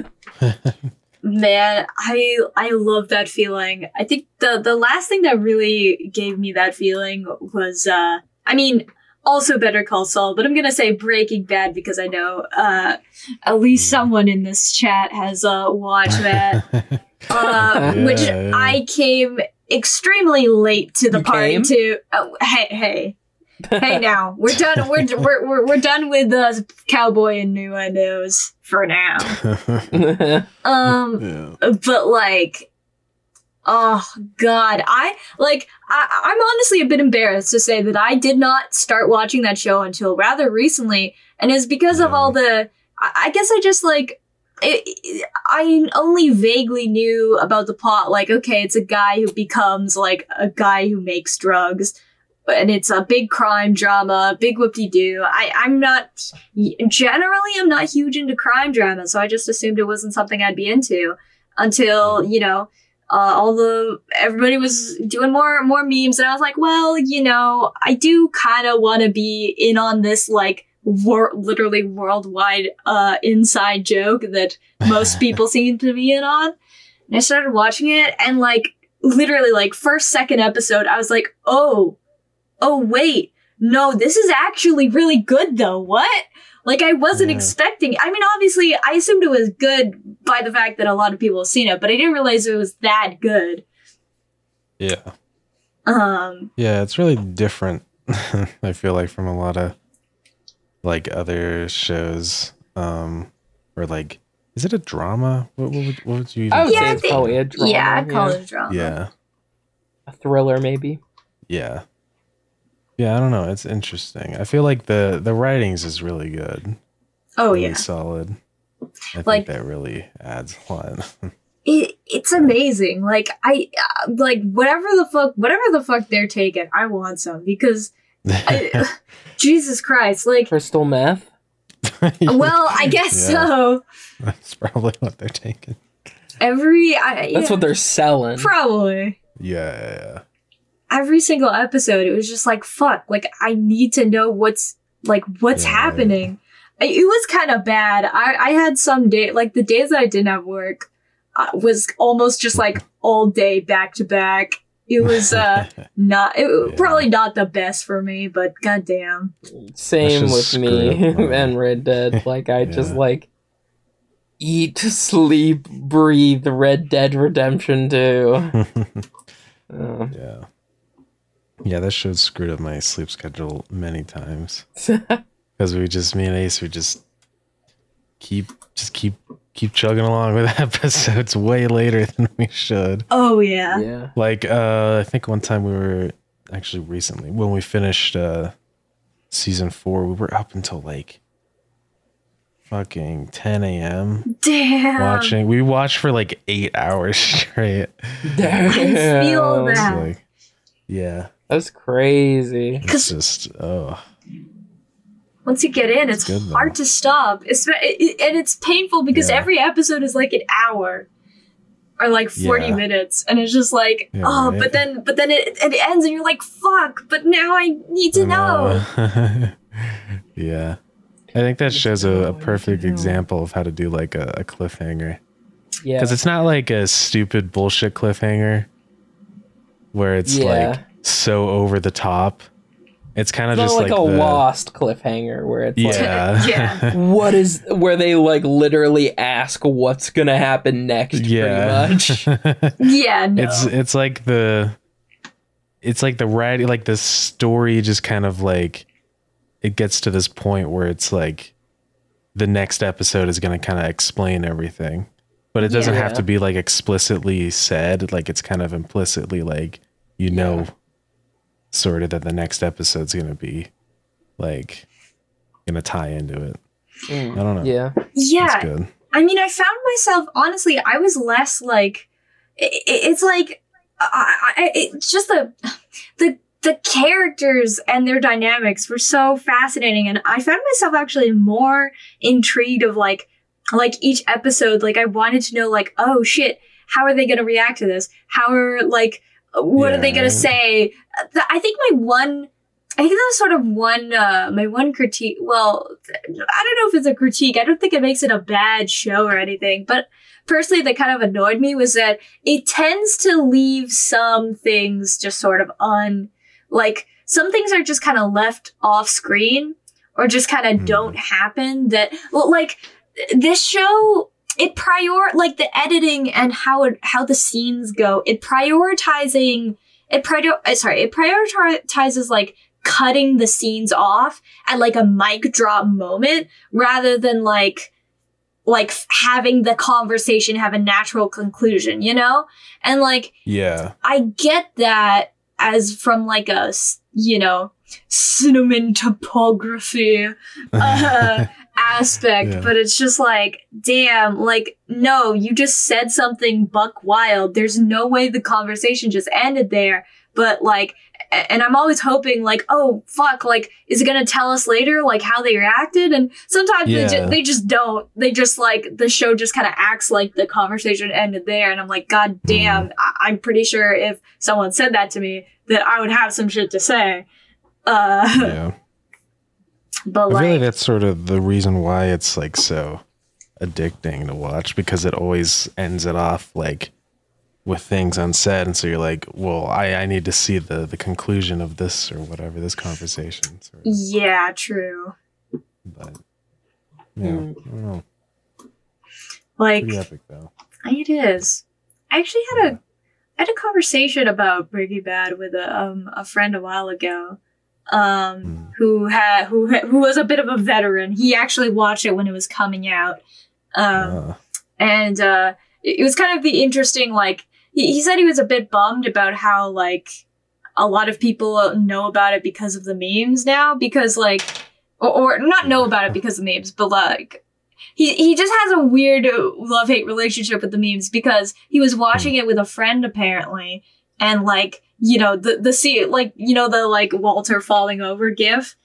S2: Man, I I love that feeling. I think the the last thing that really gave me that feeling was uh I mean also Better Call Saul, but I'm gonna say Breaking Bad because I know uh at least someone in this chat has uh watched that. Uh which
S3: Yeah, yeah.
S2: I came extremely late to the
S1: You
S2: party
S1: came?
S2: to oh, hey hey hey now we're done we're we're we're, we're done with uh, cowboy innuendos for now um
S3: yeah.
S2: but like oh god i like I, i'm honestly a bit embarrassed to say that i did not start watching that show until rather recently and it's because of all the i, I guess i just like it, it- i only vaguely knew about the plot like okay it's a guy who becomes like a guy who makes drugs and it's a big crime drama, big whoop-de-doo. I, I'm not, generally, I'm not huge into crime drama, so I just assumed it wasn't something I'd be into until, you know, uh, all the, everybody was doing more, more memes, and I was like, well, you know, I do kind of want to be in on this, like, wor- literally worldwide, uh, inside joke that most people seem to be in on. And I started watching it, and, like, literally, like, first, second episode, I was like, oh, oh wait, no, this is actually really good though. What? Like I wasn't
S3: Yeah.
S2: expecting. I mean, obviously, I assumed it was good by the fact that a lot of people have seen it, but I didn't realize it was that good.
S3: Yeah.
S2: Um,
S3: Yeah, it's really different. I feel like from a lot of like other shows, um, or like, is it a drama? What, what, would, what would you?
S1: I would
S2: Yeah,
S1: say
S2: I
S1: it's
S2: think-
S1: probably a drama.
S2: yeah, I'd call
S1: yeah.
S2: it a drama.
S3: Yeah,
S1: a thriller maybe.
S3: yeah, yeah. I don't know. It's interesting. I feel like the the writings is really good.
S2: Oh
S3: really
S2: yeah.
S3: solid. I
S2: Like-
S3: think that really adds a lot.
S2: It, it's amazing. Like I uh, like whatever the fuck whatever the fuck they're taking, I want some because I, Jesus Christ, like
S1: Crystal meth.
S2: well, I guess
S3: Yeah.
S2: so.
S3: That's probably what they're taking.
S2: Every I,
S1: That's
S2: yeah,
S1: what they're selling.
S2: probably
S3: Yeah, yeah, yeah.
S2: Every single episode it was just like fuck like i need to know what's like what's
S3: Yeah.
S2: happening it was kind of bad i i had some day like the days that i didn't have work uh, was almost just like all day back to back it was uh not it,
S3: Yeah.
S2: probably not the best for me but goddamn
S1: Same with me and Red Dead. Like I just like eat, sleep, breathe Red Dead Redemption 2. Uh,
S3: yeah. Yeah, that show screwed up my sleep schedule many times. Because we just me and Ace we just keep just keep keep chugging along with episodes way later than we should.
S2: oh yeah,
S1: yeah.
S3: Like uh I think one time we were actually recently when we finished uh season four, we were up until like fucking 10 a.m.
S2: damn
S3: watching. We watched for like eight hours straight.
S1: Damn.
S2: I
S3: feel
S2: that.
S3: like, yeah,
S1: That's crazy.
S3: it's
S2: 'Cause-
S3: just oh
S2: once you get in, it's,
S3: It's good, though.
S2: hard to stop. It's, it, it- and it's painful because
S3: Yeah.
S2: every episode is like an hour or like 40
S3: Yeah.
S2: minutes. And it's just like,
S3: Yeah,
S2: oh,
S3: right.
S2: but then, but then it, it ends and you're like, fuck, but now I need to know.
S3: know. yeah, I think that shows a, a
S1: know, I need
S3: perfect example of how to do like a, a cliffhanger
S1: Yeah.
S3: because it's not like a stupid bullshit cliffhanger where it's
S1: Yeah.
S3: like so over the top. It's kind of just
S1: like,
S3: like,
S1: a
S3: the,
S1: lost cliffhanger where it's like
S3: Yeah,
S2: Yeah.
S1: what is where they like literally ask what's gonna happen next
S3: yeah.
S1: pretty much.
S2: Yeah, no.
S3: It's it's like the it's like the writing like the story just kind of like it gets to this point where it's like the next episode is going to kind of explain everything. But it doesn't have to be like explicitly said, like it's kind of implicitly like you know sort of that the next episode's going to be like going to tie into it.
S1: Mm,
S3: I don't know.
S1: Yeah.
S2: yeah.
S3: It's good.
S2: I mean, I found myself honestly. I was less like. i i- it's like, I, I, it's just the, the the characters and their dynamics were so fascinating, and I found myself actually more intrigued of like, like each episode. Like I wanted to know, like, oh shit, how are they going to react to this? How are like, what are they going to say? I think my one. I think that was sort of one, uh, my one critique. Well, I don't know if it's a critique. I don't think it makes it a bad show or anything. But personally, that kind of annoyed me was that it tends to leave some things just sort of un, like some things are just kind of left off screen or just kind of
S3: Hmm.
S2: don't happen. That well, like this show. It prior like the editing and how it how the scenes go. It prioritizing. It prior. uh, Sorry. It prioritizes like cutting the scenes off at like a mic drop moment rather than like like having the conversation have a natural conclusion, you know? And like
S3: Yeah.
S2: I get that as from like a you know cinematography uh, aspect,
S3: Yeah.
S2: but it's just like, damn, like, no, you just said something buck wild. There's no way the conversation just ended there. But like, and I'm always hoping, like, oh fuck, like, is it gonna tell us later, like, how they reacted? And sometimes they, ju- they just don't. They just like the show just kind of acts like the conversation ended there, and I'm like, god damn, I- I'm pretty sure if someone said that to me, that I would have some shit to say. Uh,
S3: yeah.
S2: But
S3: I
S2: like,
S3: like that's sort of the reason why it's like so addicting to watch because it always ends it off like with things unsaid, and so you're like, well, I I need to see the the conclusion of this or whatever this conversation. Sort of.
S2: yeah, true.
S3: But yeah, I.
S2: Like,
S3: Pretty epic though.
S2: It is. I actually had a I had a conversation about Breaking Bad with a um a friend a while ago, um
S3: Hmm.
S2: who had who who was a bit of a veteran. He actually watched it when it was coming out, um
S3: Uh,
S2: and uh it it was kind of the interesting like he, he said he was a bit bummed about how like a lot of people know about it because of the memes now because like or, or not know about it because of memes, but like he he just has a weird love hate relationship with the memes because he was watching it with a friend apparently, and like you know the the scene like you know the like Walter falling over gif,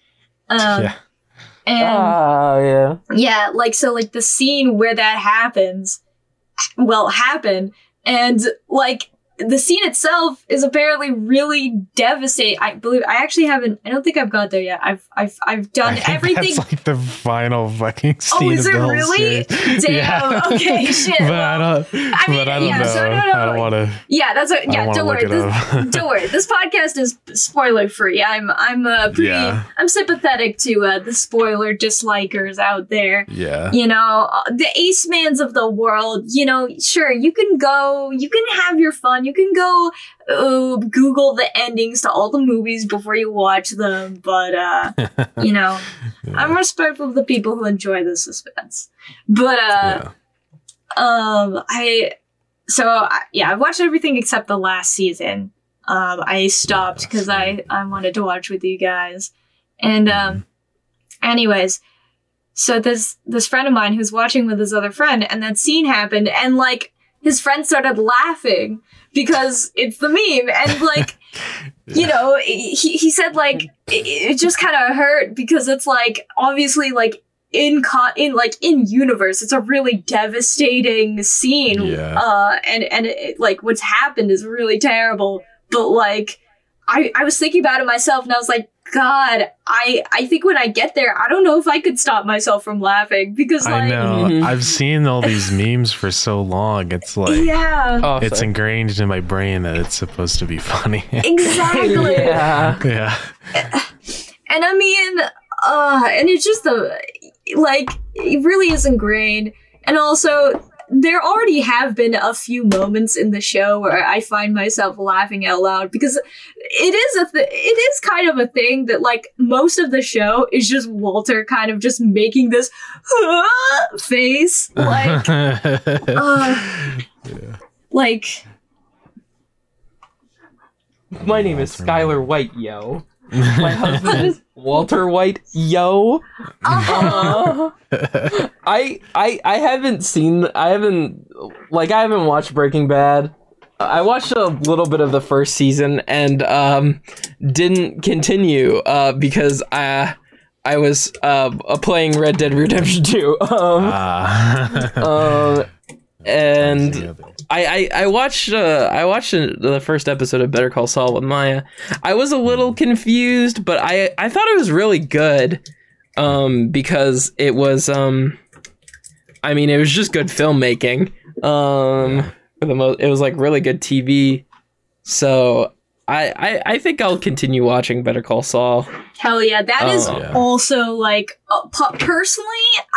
S2: um,
S3: yeah.
S2: and
S1: Ah, yeah.
S2: yeah, like so like the scene where that happens well happen and like the scene itself is apparently really devastating. I believe I actually haven't I don't think I've got there yet. I've I've I've done
S3: I
S2: everything
S3: That's like the final fucking scene
S2: Oh, is it really? Damn, okay, shit,
S3: But
S2: well,
S3: I don't.
S2: mean,
S3: but I don't
S2: yeah,
S3: know.
S2: so no, no,
S3: I don't want to.
S2: Yeah, that's what. Yeah,
S3: don't
S2: don't worry. This, don't worry. This podcast is spoiler free. I'm I'm uh, pretty.
S3: Yeah.
S2: I'm sympathetic to uh, the spoiler dislikers out there.
S3: Yeah.
S2: You know, uh, the Ace Mans of the world. You know, sure, you can go. You can have your fun. You can go uh, Google the endings to all the movies before you watch them. But uh, you know, I'm respectful of the people who enjoy the suspense. But uh,
S3: yeah.
S2: um, I so I, yeah, I've watched everything except the last season. Um, I stopped
S3: Yeah,
S2: because I. I wanted to watch with you guys, and um, anyways, so this this friend of mine who's watching with his other friend, and that scene happened, and like his friend started laughing because it's the meme, and like you know he he said like it, it just kind of hurt because it's like obviously like in co- in like in universe it's a really devastating scene.
S3: Yeah.
S2: uh and and it, like what's happened is really terrible. But like i i was thinking about it myself and i was like god i i think when i get there i don't know if i could stop myself from laughing because
S3: I
S2: like
S3: know.
S1: Mhm.
S3: I've seen all these memes for so long. It's like
S2: yeah
S1: Oh,
S3: it's
S1: sorry.
S3: ingrained in my brain that it's supposed to be funny.
S2: exactly
S1: yeah.
S3: yeah.
S2: And I mean, uh, and it's just the like it really is ingrained. And also, there already have been a few moments in the show where I find myself laughing out loud because it is a th- it is kind of a thing that like most of the show is just Walter kind of just making this face like uh, like
S1: My name is
S3: Walter
S1: Skylar White, yo. My husband is Walter White, yo.
S2: uh,
S1: Uh, I I I haven't seen I haven't like I haven't watched Breaking Bad. I watched a little bit of the first season and um didn't continue uh because I I was uh playing Red Dead Redemption 2. Um,
S3: Ah.
S1: um and I, I I watched uh, I watched the first episode of Better Call Saul with Maya. I was a little confused, but I I thought it was really good, um, because it was um, I mean it was just good filmmaking. Um, for the most, it was like really good TV. So I, I I think I'll continue watching Better Call Saul.
S2: Hell yeah, that is
S1: Oh.
S3: Yeah.
S2: also like uh, pu- personally,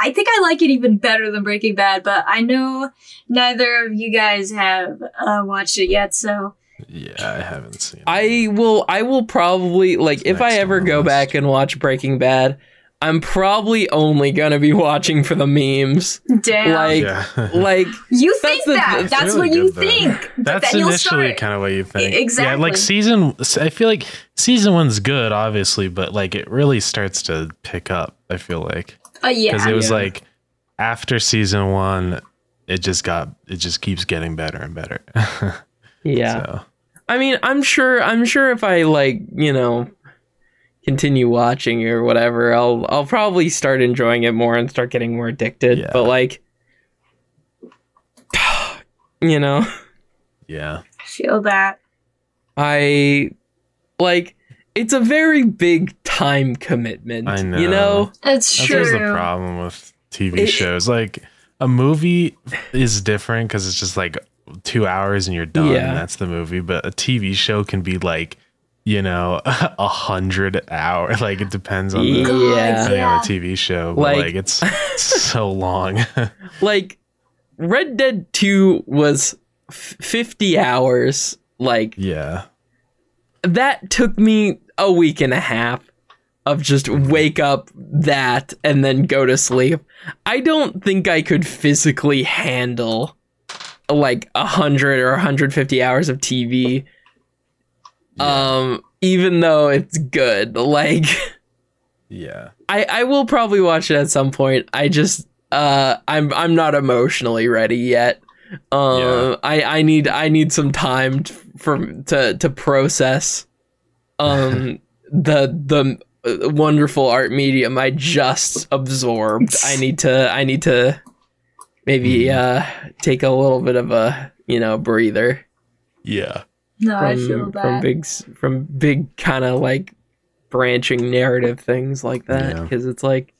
S2: I think I like it even better than Breaking Bad, but I know neither of you guys have uh, watched it yet, so
S3: yeah, I haven't seen. it.
S1: I will I will probably like if I ever go
S3: list.
S1: back and watch Breaking Bad, I'm probably only gonna be watching for the memes.
S2: damn.
S1: Like
S3: yeah.
S1: like
S2: you
S1: that's
S2: think
S1: the-
S2: that?
S1: that's
S2: That's
S3: really
S2: what you
S3: though.
S2: think.
S3: That's
S2: then you'll
S3: initially kind of what you think.
S2: Exactly.
S3: Yeah, like season. I feel like season one's good, obviously, but like it really starts to pick up. I feel like
S2: Uh, yeah.
S3: because it was
S1: Yeah.
S3: like after season one, it just got it just keeps getting better and better.
S1: yeah.
S3: so,
S1: I mean I'm sure I'm sure if I like, you know, continue watching or whatever, I'll I'll probably start enjoying it more and start getting more addicted.
S3: Yeah.
S1: But like you know,
S3: yeah,
S2: I feel that.
S1: I like it's a very big time commitment.
S3: I know.
S1: You
S3: know.
S1: know?
S2: It's
S3: that's
S2: true.
S3: always the problem with TV
S1: It-
S3: shows. Like a movie is different because it's just like two hours and you're done.
S1: Yeah.
S3: And that's the movie. But a TV show can be like, you know, a hundred hours. Like it depends on the
S1: Yeah.
S3: depending on
S2: Yeah.
S3: TV show. But
S1: Like-
S3: like, it's so long.
S1: like Red Dead 2 was f- 50 hours. Like
S3: yeah.
S1: that took me a week and a half of just wake up that and then go to sleep. I don't think I could physically handle like a 100 or 150 hours of TV. Um even though it's good. Like
S3: Yeah.
S1: I I will probably watch it at some point. I just uh I'm I'm not emotionally ready yet. Um
S3: Yeah.
S1: I I need I need some time t- for to to process um the the uh, wonderful art medium I just absorbed. I need to I need to maybe uh take a little bit of a, you know, breather
S3: Yeah.
S2: No, I feel
S1: from, from big from big kind of like branching narrative things like that
S3: Yeah.
S1: because it's like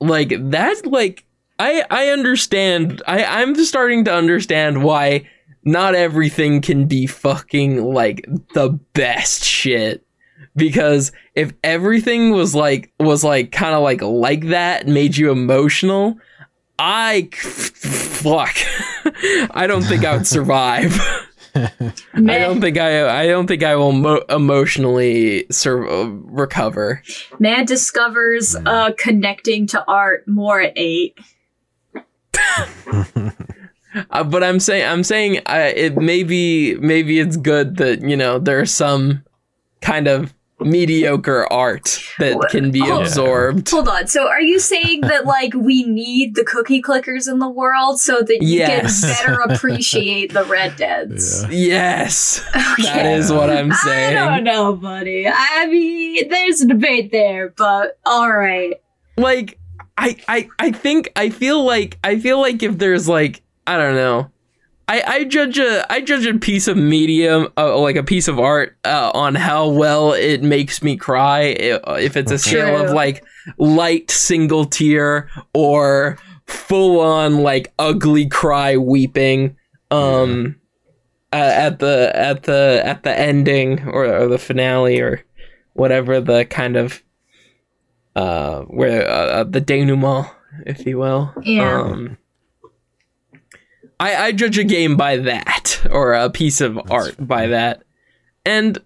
S1: like that's like i i understand i i'm starting to understand why not everything can be fucking like the best shit. Because if everything was like was like kind of like like that made you emotional i fuck. I don't think i would survive I don't think I. I don't think I will mo- emotionally sur- uh, recover.
S2: man discovers uh connecting to art more at eight.
S1: Uh, but I'm saying. I'm saying. Uh, it maybe. Maybe it's good that you know there's some kind of mediocre art that can be
S2: Oh.
S1: absorbed.
S2: Hold on. So are you saying that like we need the cookie clickers in the world so that you
S1: Yes.
S2: can better appreciate the Red Deads?
S3: Yeah.
S1: Yes, that
S2: Okay.
S1: is what I'm saying.
S2: I don't know, buddy. I mean, there's a debate there, but all right.
S1: like I, I I think I feel like I feel like if there's like I don't know I, I judge a I judge a piece of medium uh, like a piece of art uh, on how well it makes me cry if it's a scale of like light single tear or full on like ugly cry weeping um uh, at the at the at the ending or, or the finale or whatever the kind of uh where uh, the denouement if you will.
S2: Yeah.
S1: um I, I judge a game by that or a piece of art by that and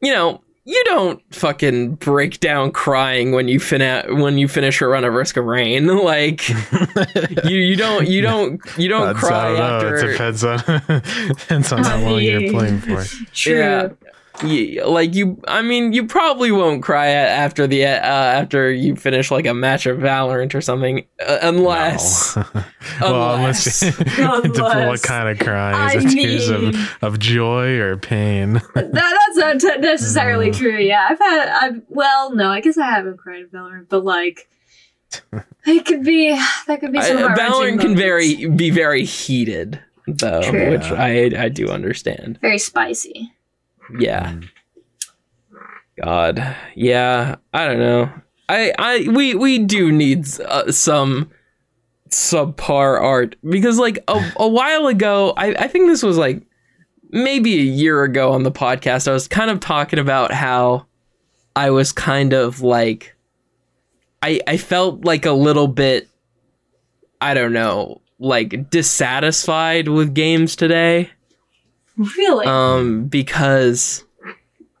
S1: you know you don't fucking break down crying when you fin- when you finish a run of Risk of Rain like you you don't you don't you don't
S3: That's- I
S1: cry
S3: don't know.
S1: after
S3: It depends on depends on how
S2: I
S3: long you're
S2: mean-
S3: playing for.
S2: True.
S1: Yeah. Yeah, like you i mean you probably won't cry after the uh, after you finish like a match of valorant or something uh, unless
S3: No. well, unless,
S1: Unless-
S3: depends what kind of crying is
S2: I
S3: it tears of, of joy or pain?
S2: That, that's not t-
S1: Uh.
S2: necessarily true. Yeah, I've had. I've well, no, I guess I haven't cried at Valorant, but like, it could be. That could be
S1: I,
S2: some heart-wrenching
S1: valorant can
S2: moments.
S1: very be very heated though
S2: True.
S1: which i i do understand
S2: very spicy.
S1: Yeah.
S3: Mm.
S1: god. Yeah i don't know. I i we we do need uh, some subpar art because like a, a while ago I, I think this was like maybe a year ago on the podcast i was kind of talking about how i was kind of like i i felt like a little bit i don't know like dissatisfied with games today
S2: Really?
S1: um because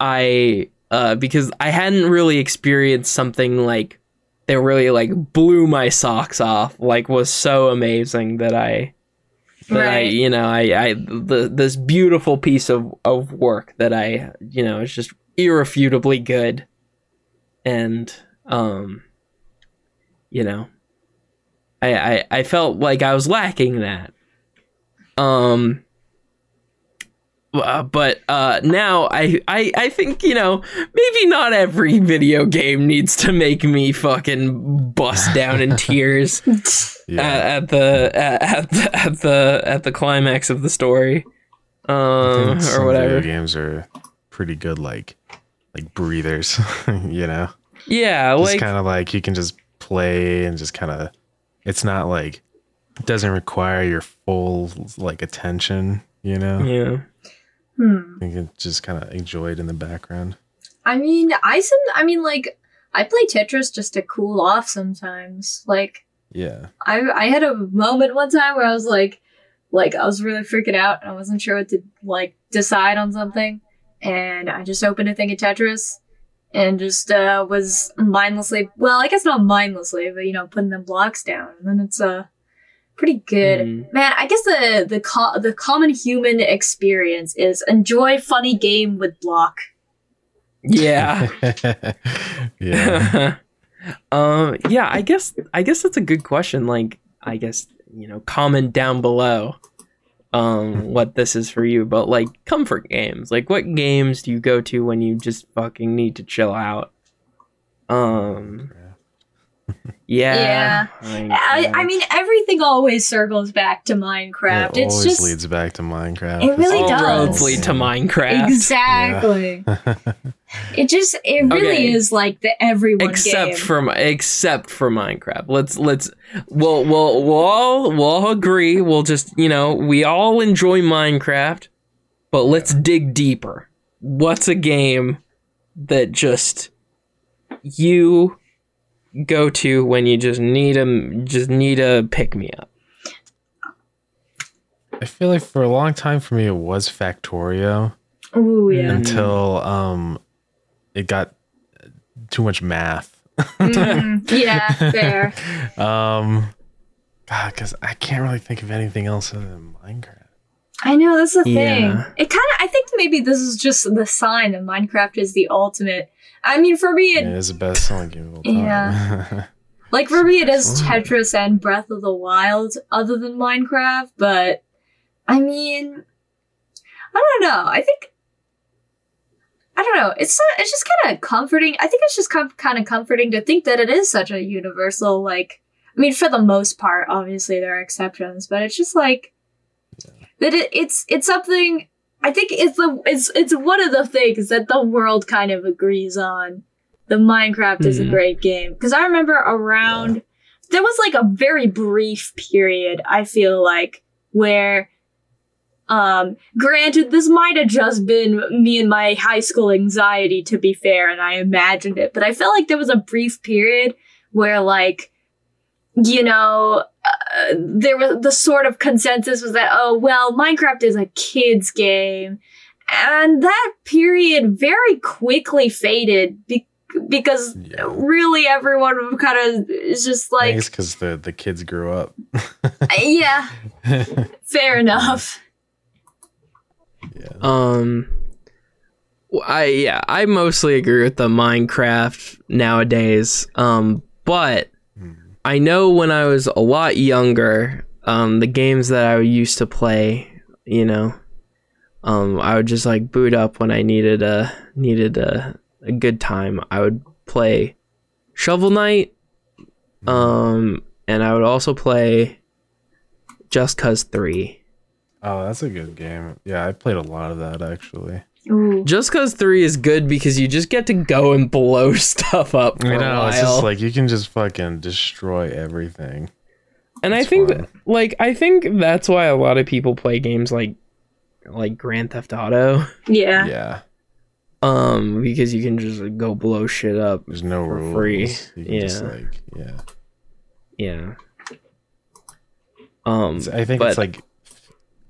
S1: i uh because i hadn't really experienced something like that really like blew my socks off like was so amazing that i that i you know i i the, this beautiful piece of of work that i you know is just irrefutably good. And um you know i i, I felt like i was lacking that. Um uh, but uh, now I, I I think you know maybe not every video game needs to make me fucking bust down in tears
S3: Yeah.
S1: at, at the at, at the at the at the climax of the story, um,
S3: some
S1: or whatever.
S3: Video games are pretty good, like like breathers. you know,
S1: Yeah,
S3: just
S1: like
S3: kind of like you can just play and just kind of. It's not like it doesn't require your full like attention. You know,
S1: yeah,
S2: hmm.
S3: you can just kind of enjoy it in the background.
S2: I mean, I some. I mean, like, I play Tetris just to cool off sometimes. Like,
S3: Yeah,
S2: I I had a moment one time where I was like, like I was really freaking out and I wasn't sure what to like decide on something, and I just opened a thing of Tetris, and just uh was mindlessly. Well, I guess not mindlessly, but you know, putting the blocks down, and then it's uh pretty good.
S1: Mm.
S2: Man, I guess the the co- the common human experience is enjoy funny game with block.
S1: Yeah.
S3: yeah.
S1: um yeah, I guess I guess that's a good question. Like I guess, you know, comment down below um what this is for you, but like comfort games. Like what games do you go to when you just fucking need to chill out? Um Yeah.
S2: I, I mean, everything always circles back to Minecraft.
S3: It
S2: it's
S3: always
S2: just
S3: leads back to Minecraft.
S2: It really
S1: all
S2: does.
S1: roads lead to Minecraft.
S2: exactly. it just it really
S1: Okay.
S2: is like the everyone
S1: except
S2: game.
S1: for except for Minecraft. Let's let's we'll we'll we'll all we'll all agree. We'll just you know we all enjoy Minecraft, but let's dig deeper. What's a game that just you go to when you just need a just need a pick me up?
S3: I feel like for a long time for me it was Factorio
S2: Ooh yeah.
S3: until um it got too much math.
S2: Mhm. Yeah, fair.
S3: Um God, because I can't really think of anything else other than Minecraft.
S2: I know that's the thing.
S1: Yeah.
S2: It kind of I think maybe this is just the sign that Minecraft is the ultimate. I mean, for me, it,
S3: It is the best selling game of all time.
S2: Yeah. like for me, it is Tetris and Breath of the Wild, other than Minecraft. But I mean, I don't know. I think I don't know. It's not, it's just kind of comforting. I think it's just com- kind of comforting to think that it is such a universal like. I mean, for the most part, obviously there are exceptions, but it's just like that. It, it's it's something. I think it's the it's it's one of the things that the world kind of agrees on. The Minecraft is a
S1: Mhm.
S2: great game because I remember around there was like a very brief period. I feel like where um, granted, this might have just been me and my high school anxiety, to be fair, and I imagined it, but I felt like there was a brief period where, like, you know, uh, there was the sort of consensus was that, oh, well, Minecraft is a kid's game. And that period very quickly faded be- because
S3: Yeah.
S2: really everyone kind of is just like,
S3: think it's because the, the kids grew up.
S2: yeah, fair enough.
S1: Um, I yeah, I mostly agree with the Minecraft nowadays. Um, but I know when I was a lot younger, um, the games that I used to play, you know, um, I would just like boot up when I needed a needed a, a good time. I would play Shovel Knight, um, and I would also play Just Cause Three.
S3: Oh, that's a good game. Yeah, I played a lot of that actually.
S2: Ooh.
S1: Just Cause 3 is good because you just get to go and blow stuff up for
S3: I
S1: a
S3: know,
S1: while.
S3: it's just like you can just fucking destroy everything.
S1: and I think
S3: fun.
S1: like I think that's why a lot of people play games like like Grand Theft Auto
S2: Yeah.
S3: Yeah.
S1: um because you can just like, go blow shit up.
S3: There's no
S1: For
S3: rules.
S1: free.
S3: You can just
S1: Yeah.
S3: like yeah.
S1: Yeah. Um
S3: It's- I think
S1: but
S3: it's like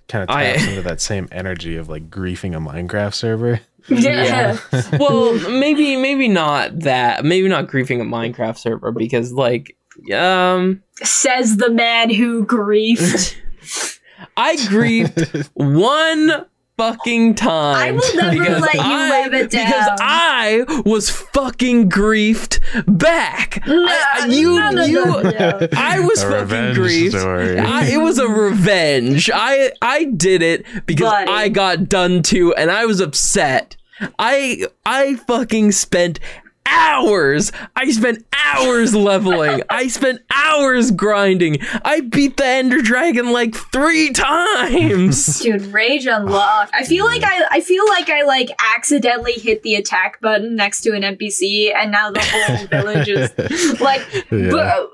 S3: kind of
S1: I-
S3: taps into that same energy of like griefing a Minecraft server.
S2: Yeah.
S1: well, maybe maybe not that. Maybe not griefing a Minecraft server because like um
S2: Says the man who griefed.
S1: I griefed one fucking time.
S2: I will never
S1: because
S2: let you
S1: I-
S2: live it
S1: Because. I was fucking griefed back.
S2: No,
S1: I- you,
S2: no, no,
S1: you,
S2: no, no.
S1: I was
S3: A
S1: fucking
S3: revenge
S1: griefed.
S3: story.
S1: I, it was a revenge. I I did it because
S2: Buddy.
S1: I got done to, and I was upset. I I fucking spent hours. I spent hours leveling. I spent hours grinding. I beat the Ender Dragon like three times.
S2: Dude, rage unlocked. I feel like I I feel like I like accidentally hit the attack button next to an NPC and now the whole village is like
S3: Yeah.
S2: bro.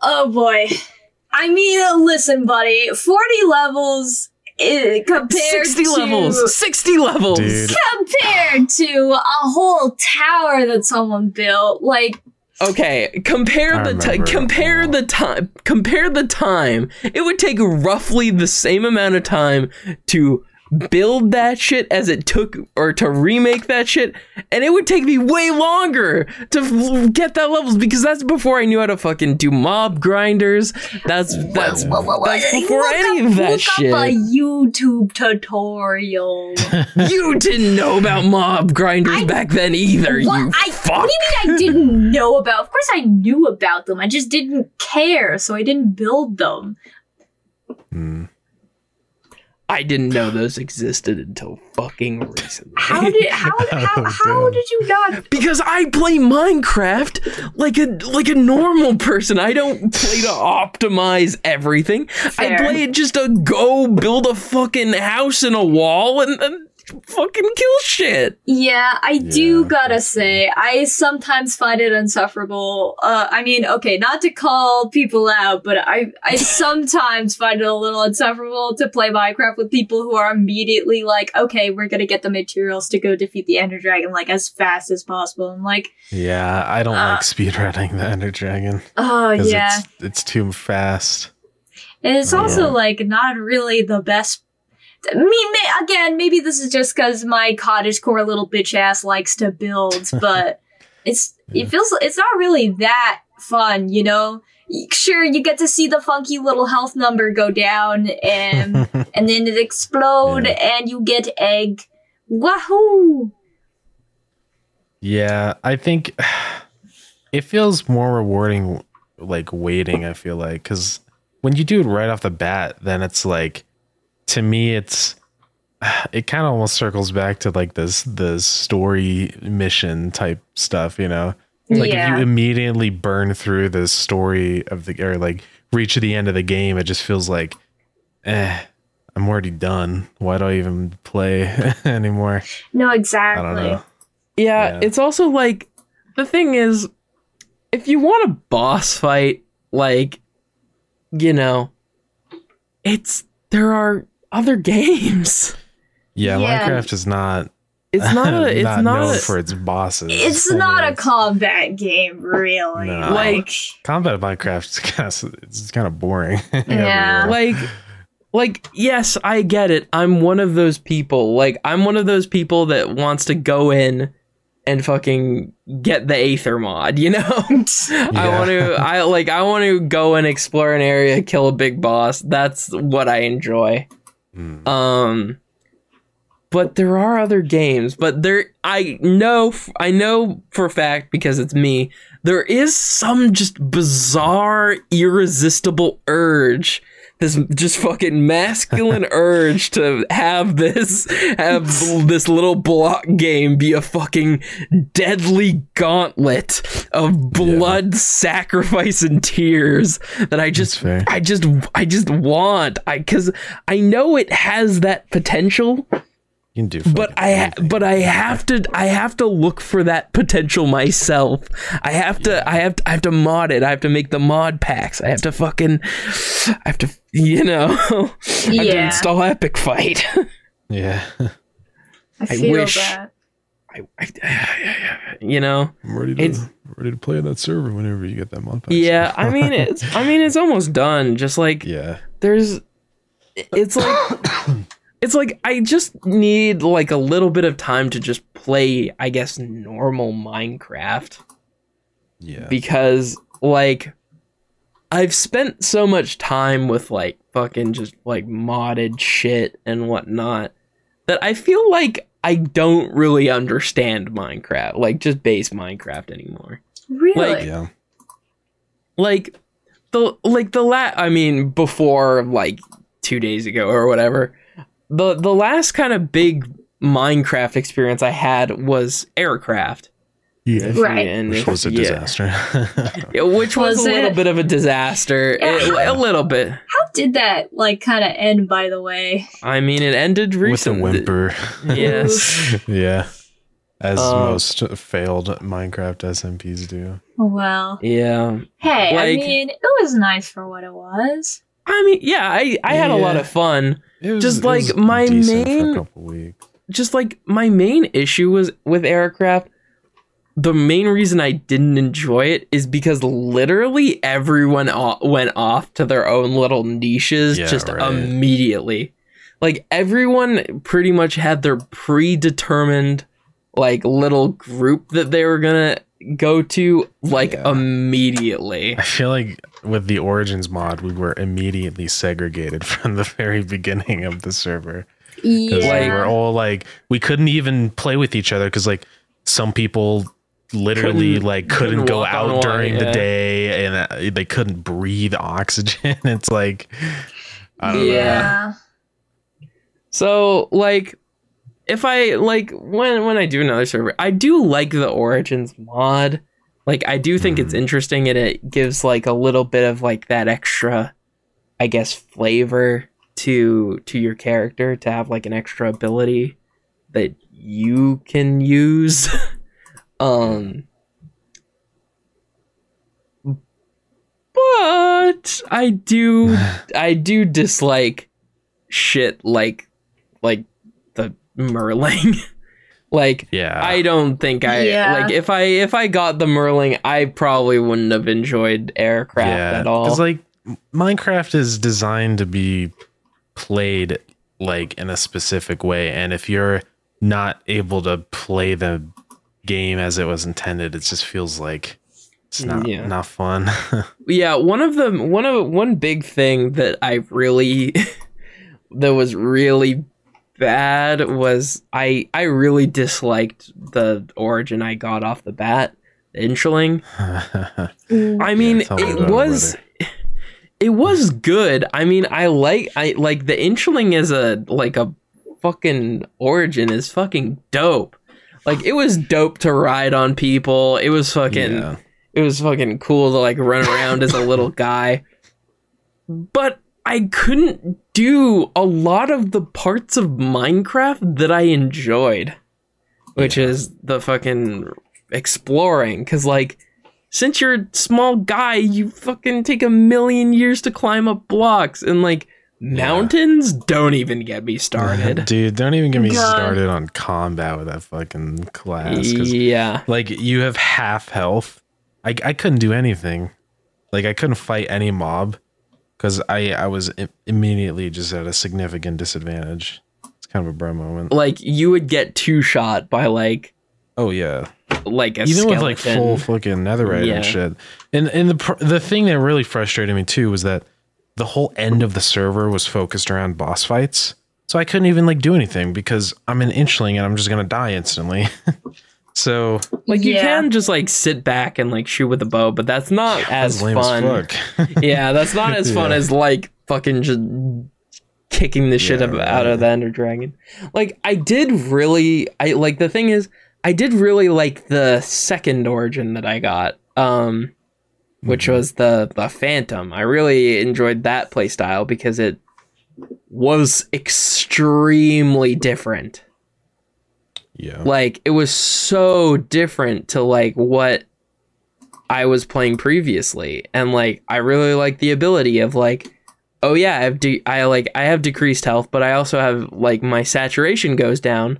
S2: Oh boy. I mean, listen, buddy. 40 levels eh, compared
S1: 60
S2: to
S1: levels. 60 levels.
S3: Dude.
S2: compared to a whole tower that someone built. Like
S1: Okay, compare
S3: I
S1: the time. Compare the time. Compare the time. It would take roughly the same amount of time to build that shit as it took or to remake that shit and it would take me way longer to f- get that levels because that's before I knew how to fucking do mob grinders that's that's, that's before
S2: Look
S1: any
S2: up-
S1: of that
S2: look
S1: shit
S2: up a YouTube tutorial.
S1: you didn't know about mob grinders back then either
S2: What?
S1: you
S2: I,
S1: fuck
S2: what do you mean I didn't know about? Of course I knew about them. I just didn't care, so I didn't build them.
S3: Hmm.
S1: I didn't know those existed until fucking recently
S2: How did how how,
S3: Oh,
S2: how did you not?
S1: because I play Minecraft like a like a normal person. I don't play to optimize everything. I play it just to go build a fucking house in a wall and, and fucking kill shit.
S2: Yeah, I do
S3: Yeah.
S2: gotta say, I sometimes find it insufferable. Uh, I mean, okay, not to call people out, but I I sometimes find it a little insufferable to play Minecraft with people who are immediately like, okay, we're gonna get the materials to go defeat the Ender Dragon like as fast as possible. I'm like,
S3: Yeah, I don't
S2: Uh,
S3: like speedrunning the Ender Dragon.
S2: Oh yeah.
S3: It's, it's too fast.
S2: And it's also
S3: Yeah.
S2: like not really the best. I mean, again, maybe this is just because my cottage core little bitch ass likes to build, but it's
S3: Yeah.
S2: it feels it's not really that fun, you know. Sure, you get to see the funky little health number go down, and and then it explode, and you get egg. Wahoo!
S3: Yeah, I think it feels more rewarding like waiting, I feel like cuz when you do it right off the bat, then it's like to me it's it kind of almost circles back to like this the story mission type stuff, you know. Like if you immediately burn through the story of the or like reach the end of the game, it just feels like eh I'm already done. Why do I even play anymore?
S2: no,
S3: I
S2: exactly.
S3: don't know.
S1: Yeah,
S3: Yeah.
S1: it's also like the thing is, if you want a boss fight, like you know, it's there are other games.
S3: Yeah,
S2: Yeah.
S3: Minecraft is not
S1: It's not a. It's not,
S3: known
S1: a,
S3: for its bosses.
S2: It's
S3: I mean,
S2: not a combat game, really.
S3: No.
S2: Like,
S3: combat Minecraft. is kind of it's kind of boring.
S2: Yeah.
S1: like like yes i get it i'm one of those people like i'm one of those people that wants to go in and fucking get the aether mod you know i want to i like i want to go and explore an area kill a big boss that's what i enjoy
S3: Hmm.
S1: um but there are other games but there i know I know for a fact because it's me there is some just bizarre irresistible urge this just fucking masculine urge to have this have this little block game be a fucking deadly gauntlet of blood sacrifice and tears that i just i just i just want. I because i know it has that potential
S3: you can do.
S1: but I ha- but I have to I have to look for that potential myself. I have to I have to, I have to mod it. I have to make the mod packs. I have to fucking I have to you know I have to
S2: Yeah.
S1: install Epic Fight.
S3: yeah,
S2: I feel
S1: wish-
S2: that.
S1: I, I, you know
S3: I'm ready to
S1: It's-
S3: ready to play on that server whenever you get that mod pack.
S1: yeah. I mean it's I mean it's almost done. Just like
S3: yeah,
S1: there's it's like it's like I just need like a little bit of time to just play I guess normal Minecraft.
S3: yeah.
S1: because like I've spent so much time with like fucking just like modded shit and whatnot that I feel like I don't really understand Minecraft, like just base Minecraft anymore.
S2: Really?
S1: Like-
S3: yeah.
S1: Like the like the la I mean before like 2 days ago or whatever. The the last kind of big Minecraft experience I had was Aircraft.
S3: Yeah.
S2: Right.
S1: And
S3: Which
S1: if-
S3: was a
S1: yeah.
S3: disaster.
S1: Yeah, which was,
S2: Was
S1: a little
S2: it?
S1: bit of a disaster. It-
S2: Yeah.
S1: a little bit.
S2: How did that like kind of end? By the way,
S1: I mean, it ended recently.
S3: With a
S1: recently.
S3: whimper.
S1: Yes.
S3: yeah. As
S1: Um,
S3: most failed Minecraft SMPs do.
S2: well.
S1: Yeah.
S2: Hey, I mean, it was nice for what it was.
S1: I mean, yeah, I, I had a lot of fun.
S3: It was,
S1: Just like my main-
S3: a couple weeks.
S1: Just like my main issue was with Aircraft. The main reason I didn't enjoy it is because literally everyone o- went off to their own little niches
S3: Yeah,
S1: just
S3: right.
S1: immediately. like everyone pretty much had their predetermined like little group that they were gonna go to like
S3: Yeah.
S1: immediately.
S3: I feel like with the Origins mod, we were immediately segregated from the very beginning of the server. Because
S2: Yeah.
S3: we were all like, we couldn't even play with each other because like some people literally
S1: Couldn't-
S3: like couldn't,
S1: couldn't
S3: go out
S1: water,
S3: during the
S1: yeah.
S3: day and uh, they couldn't breathe oxygen. it's like, I don't know.
S2: yeah.
S1: So like if I like when when I do another server, I do like the Origins mod. Like I do think it's
S3: Mhm.
S1: interesting and it gives like a little bit of like that extra I guess flavor to to your character to have like an extra ability that you can use. um but I do I do dislike shit like like the Merling. like
S3: Yeah.
S1: I don't think I
S2: Yeah.
S1: like if I if I got the Merling, I probably wouldn't have enjoyed aircraft at all.
S3: Because like Minecraft is designed to be played like in a specific way, and if you're not able to play the game as it was intended, it just feels like it's not
S1: Yeah.
S3: not fun.
S1: yeah, one of the one of one big thing that I really that was really bad was I I really disliked the origin I got off the bat, the Inchling. Mm. I mean,
S3: tell me
S1: it
S3: about it,
S1: was it was good. I mean, I like I like the Inchling is a like a fucking origin is fucking dope. Like it was dope to ride on people. It was fucking
S3: Yeah.
S1: it was fucking cool to like run around as a little guy. But I couldn't do a lot of the parts of Minecraft that I enjoyed, which
S3: Yeah.
S1: is the fucking exploring. Cause like, since you're a small guy, you fucking take a million years to climb up blocks and like mountains. Don't even get me started.
S3: Dude, don't even get me
S2: God.
S3: started on combat with that fucking class. 'cause,
S1: yeah.
S3: like you have half health. I I couldn't do anything. Like I couldn't fight any mob because I I was immediately just at a significant disadvantage. It's kind of a bro moment.
S1: Like you would get two shot by like
S3: Oh yeah,
S1: like a
S3: even with like full fucking netherite
S1: Yeah.
S3: and shit. And and the pr- the thing that really frustrated me too was that the whole end of the server was focused around boss fights. So I couldn't even like do anything because I'm an inchling and I'm just gonna die instantly. so
S1: Like you
S2: Yeah.
S1: can just like sit back and like shoot with a bow, but that's not as
S3: lame
S1: fun.
S3: fuck.
S1: yeah, that's not as fun
S3: Yeah.
S1: as like fucking just kicking the shit
S3: Yeah,
S1: up out of the Ender Dragon. Like I did really I like the thing is I did really like the second origin that I got. Um which
S3: Mhm.
S1: was the the Phantom. I really enjoyed that playstyle because it was extremely different
S3: yeah.
S1: like it was so different to like what I was playing previously and like I really like the ability of like oh yeah I have de- I like I have decreased health but I also have like my saturation goes down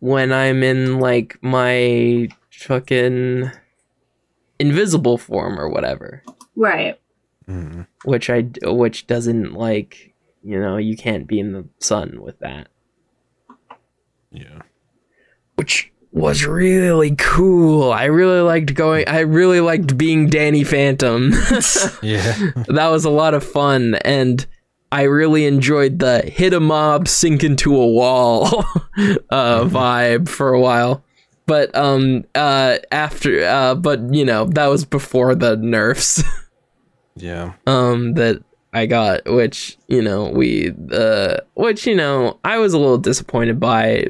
S1: when I'm in like my fucking invisible form or whatever
S2: Right.
S3: Mhm.
S1: which I which doesn't like you know you can't be in the sun with that
S3: Yeah.
S1: Which was really cool. I really liked going. I really liked being Danny Phantom.
S3: Yeah.
S1: that was a lot of fun, and I really enjoyed the hit a mob, sink into a wall uh, vibe for a while. But um, uh, after, uh, but you know, that was before the nerfs.
S3: yeah.
S1: um that I got, which you know we uh which you know I was a little disappointed by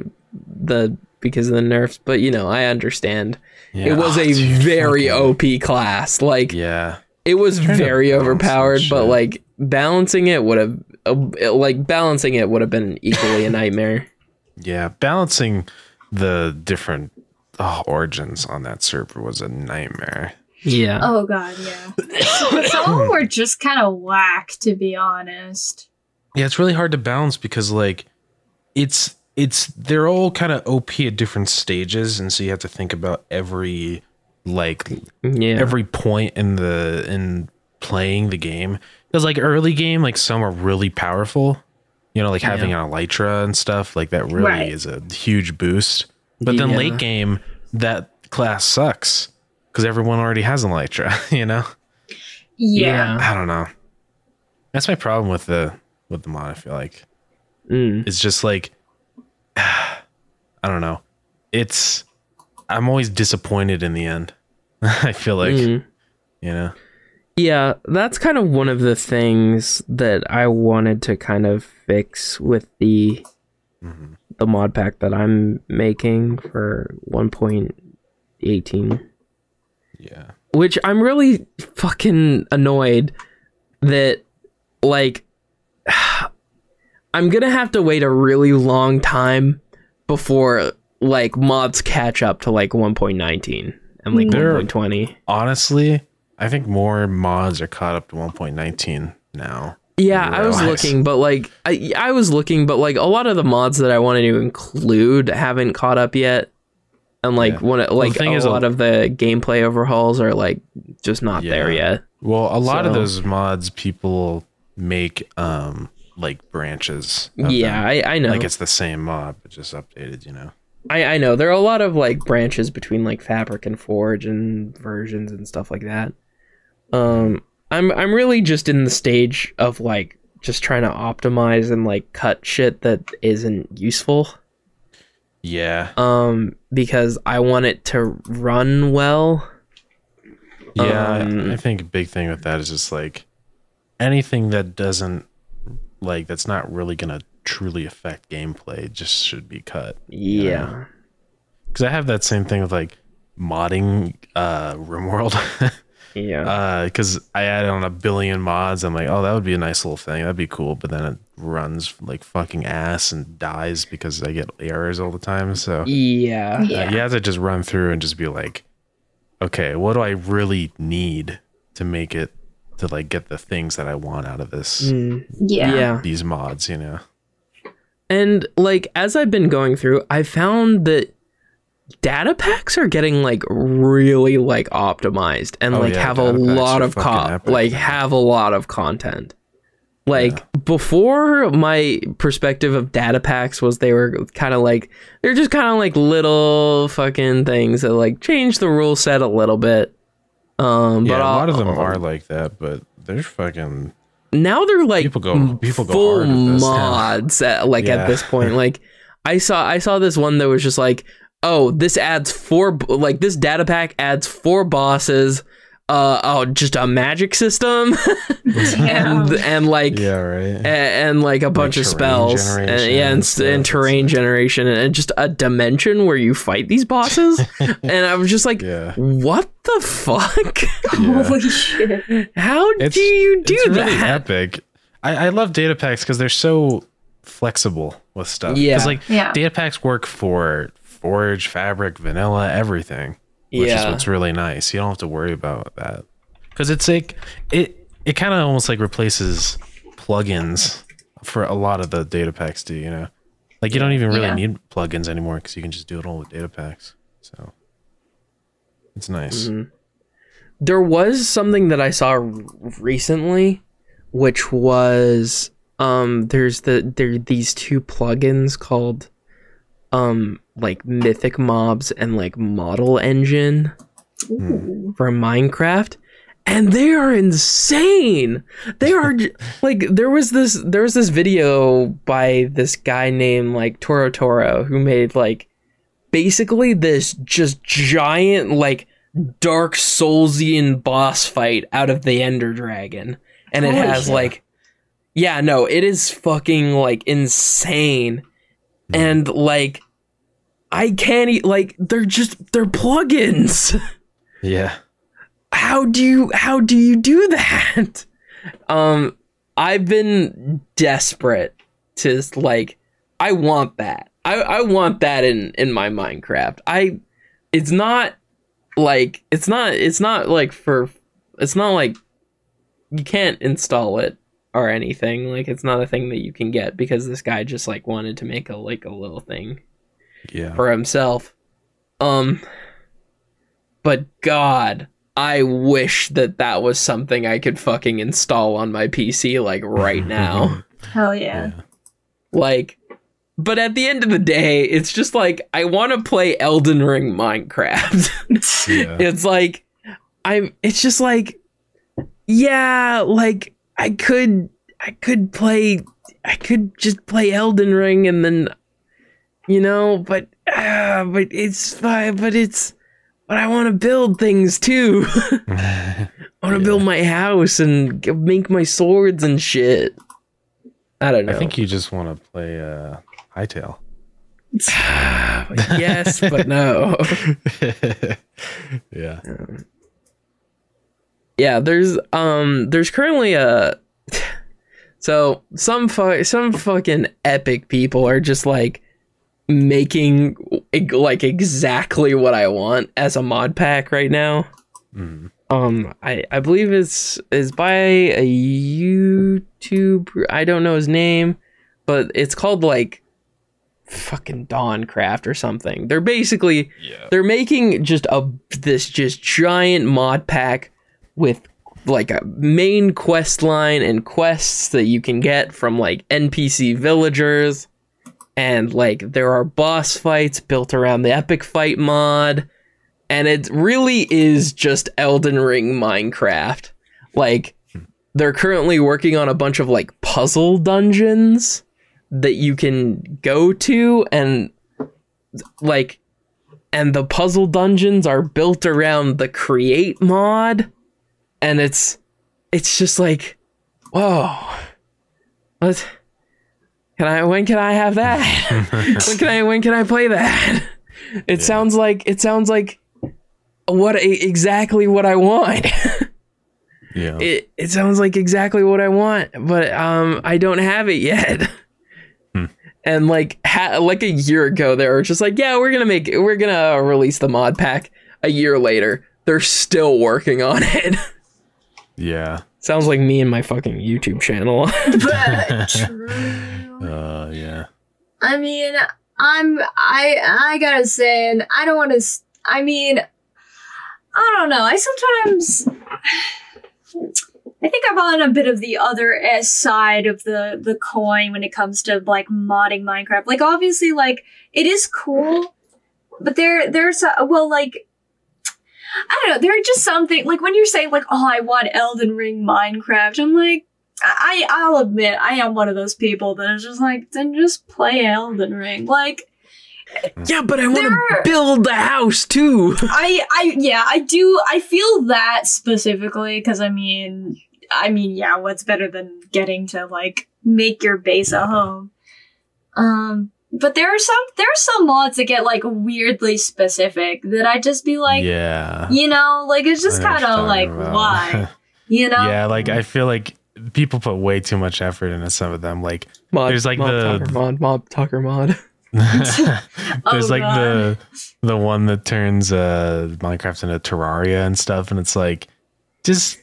S1: the because of the nerfs, but you know I understand.
S3: Yeah.
S1: It was
S3: Oh,
S1: a
S3: dude,
S1: very
S3: fucking-
S1: OP class, like
S3: Yeah.
S1: it was very overpowered, but like balancing it would have uh, like balancing it would have been equally a nightmare.
S3: Yeah. Balancing the different oh, origins on that server was a nightmare.
S1: Yeah.
S2: Oh god, yeah. Some of them were just kind of whack, to be honest.
S3: Yeah, it's really hard to balance because like it's it's they're all kind of OP at different stages, and so you have to think about every like
S1: Yeah.
S3: every point in the in playing the game. Because like early game, like some are really powerful, You know, like having
S1: Yeah.
S3: an elytra and stuff like that really
S2: Right.
S3: is a huge boost. But then late game, that class sucks because everyone already has an elytra. You know,
S2: Yeah.
S3: I don't know. That's my problem with the with the mod. I feel like
S1: Mm.
S3: it's just like I don't know. It's I'm always disappointed in the end. I feel like
S1: Mm.
S3: you know.
S1: Yeah, that's kind of one of the things that I wanted to kind of fix with the
S3: Mhm.
S1: the mod pack that I'm making for 1.18,
S3: Yeah.
S1: which I'm really fucking annoyed that like I'm going to have to wait a really long time before like mods catch up to like 1.19 and like
S3: There-
S1: 1.20.
S3: Honestly, I think more mods are caught up to 1.19 now.
S1: Yeah, I was looking, but like I, I was looking, but like a lot of the mods that I wanted to include haven't caught up yet, and like
S3: Yeah.
S1: one like
S3: thing
S1: a
S3: is, a-
S1: lot of the gameplay overhauls are like just not there yet.
S3: Well, a lot of those mods people make um like branches.
S1: Yeah. I, I know.
S3: like it's the same mod but just updated, you know.
S1: I, I know there are a lot of like branches between like Fabric and Forge and versions and stuff like that. Um, I'm I'm really just in the stage of like just trying to optimize and like cut shit that isn't useful.
S3: Yeah.
S1: um because I want it to run well.
S3: Yeah, I-
S1: Um,
S3: I think a big thing with that is just like anything that doesn't like that's not really gonna truly affect gameplay just should be cut.
S1: Yeah.
S3: Because I have that same thing with like modding uh RimWorld.
S1: Yeah.
S3: uh because I added on a billion mods. I'm like, oh, that would be a nice little thing. That'd be cool. But then it runs like fucking ass and dies because I get errors all the time. So
S1: yeah.
S3: uh,
S2: Yeah.
S3: you have to just run through and just be like, okay, what do I really need to make it to like get the things that I want out of this
S1: Mm,
S2: Yeah.
S1: yeah.
S3: these mods, you know?
S1: And like as I've been going through, I found that data packs are getting like really like optimized and
S3: Oh,
S1: like
S3: yeah,
S1: have a lot of
S3: fucking
S1: co- like have a lot of content. Like before my perspective of data packs was they were kind of like they're just kind of like little fucking things that like change the rule set a little bit. Um
S3: Yeah,
S1: but
S3: a lot of them
S1: I'll-
S3: are like that, but they're fucking
S1: now they're like
S3: People go- people go
S1: full
S3: hard with this now.
S1: mods at, like
S3: Yeah.
S1: at this point like i saw i saw this one that was just like oh this adds four like this data pack adds four bosses uh oh just a magic system
S2: Yeah.
S1: and, and like
S3: yeah, right.
S1: a- and, like a bunch of spells and, yeah, and,
S3: and stuff.
S1: and terrain
S3: like-
S1: generation and just a dimension where you fight these bosses and i was just like
S3: Yeah.
S1: what the fuck
S2: Holy shit.
S1: how
S3: It's,
S1: do you do
S3: it's really
S1: that
S3: epic. I, I love data packs because they're so flexible with stuff.
S1: Yeah.
S3: Because like
S2: Yeah.
S3: data packs work for Forge, Fabric, Vanilla, everything. Which is
S1: Yeah.
S3: what's really nice. You don't have to worry about that. Because it's like it it kind of almost like replaces plugins for a lot of the data packs do, you know? Like you don't even really
S2: Yeah.
S3: need plugins anymore because you can just do it all with data packs. So it's nice.
S1: Mhm. There was something that I saw recently, which was um there's the there are these two plugins called um like Mythic Mobs and like Model Engine
S2: Ooh.
S1: for Minecraft. And they are insane. They are like there was this there was this video by this guy named like Toro Toro who made like basically this just giant like dark soulsian boss fight out of the ender dragon and it
S2: Holy
S1: has
S2: shit.
S1: like yeah no it is fucking like insane and like i can't e- like they're just they're plugins.
S3: Yeah.
S1: how do you how do you do that? Um i've been desperate to like i want that. I i want that in in my minecraft. I it's not like it's not it's not like for it's not like you can't install it or anything like it's not a thing that you can get because this guy just like wanted to make a like a little thing
S3: Yeah.
S1: for himself. Um, but God, I wish that that was something I could fucking install on my PC like right now.
S2: Hell yeah.
S3: Yeah.
S1: Like, but at the end of the day, it's just like I want to play Elden Ring Minecraft.
S3: Yeah.
S1: it's like I'm. It's just like, yeah, like I could, I could play, I could just play Elden Ring and then, you know, but, uh, but it's fine. But it's, but I want to build things too. I want to
S3: Yeah.
S1: build my house and make my swords and shit. I don't know.
S3: I think you just want to play uh, Hytale.
S1: yes, but no.
S3: yeah.
S1: Yeah there's um there's currently a so some fu- some fucking epic people are just like making like exactly what i want as a mod pack right now
S3: Mm.
S1: um i i believe it's is by a youtube i don't know his name but it's called like fucking dawncraft or something they're basically
S3: Yeah.
S1: they're making just a this just giant mod pack with like a main quest line and quests that you can get from like NPC villagers. And like there are boss fights built around the epic fight mod. And it really is just Elden Ring Minecraft. Like they're currently working on a bunch of like puzzle dungeons that you can go to and like and the puzzle dungeons are built around the create mod and it's it's just like whoa what can i when can i have that when can i when can i play that it sounds like it sounds like what exactly what i want
S3: Yeah.
S1: it it sounds like exactly what I want, but um I don't have it yet.
S3: Hmm.
S1: And like ha- like a year ago they were just like, yeah, we're going to make we're going to release the mod pack. A year later, they're still working on it.
S3: Yeah.
S1: Sounds like me and my fucking YouTube channel.
S2: But true.
S3: Uh, yeah.
S2: I mean, I'm I I gotta say, and I don't want to. I mean, I don't know. I sometimes. I think I'm on a bit of the other S side of the the coin when it comes to like modding Minecraft. Like obviously, like it is cool, but there there's a, well like I don't know. There are just something like when you're saying like, oh, I want Elden Ring Minecraft. I'm like. I I'll admit I am one of those people that is just like then just play Elden Ring. Like
S1: yeah, but I want to build the house too.
S2: I I yeah, I do I feel that specifically cuz I mean I mean yeah, what's better than getting to like make your base a home. Um but there are some there are some mods that get like weirdly specific that I just be like,
S3: yeah.
S2: you know, like it's just
S3: I know what
S2: kind of like
S3: about.
S2: why, you know?
S3: yeah, like I feel like people put way too much effort into some of them. Like
S1: Mod,
S3: There's, like,
S1: mod
S3: the-
S1: talker mod, mob talker mod.
S3: there's
S2: Oh,
S3: like
S2: God.
S3: the the one that turns uh Minecraft into Terraria and stuff, and it's like just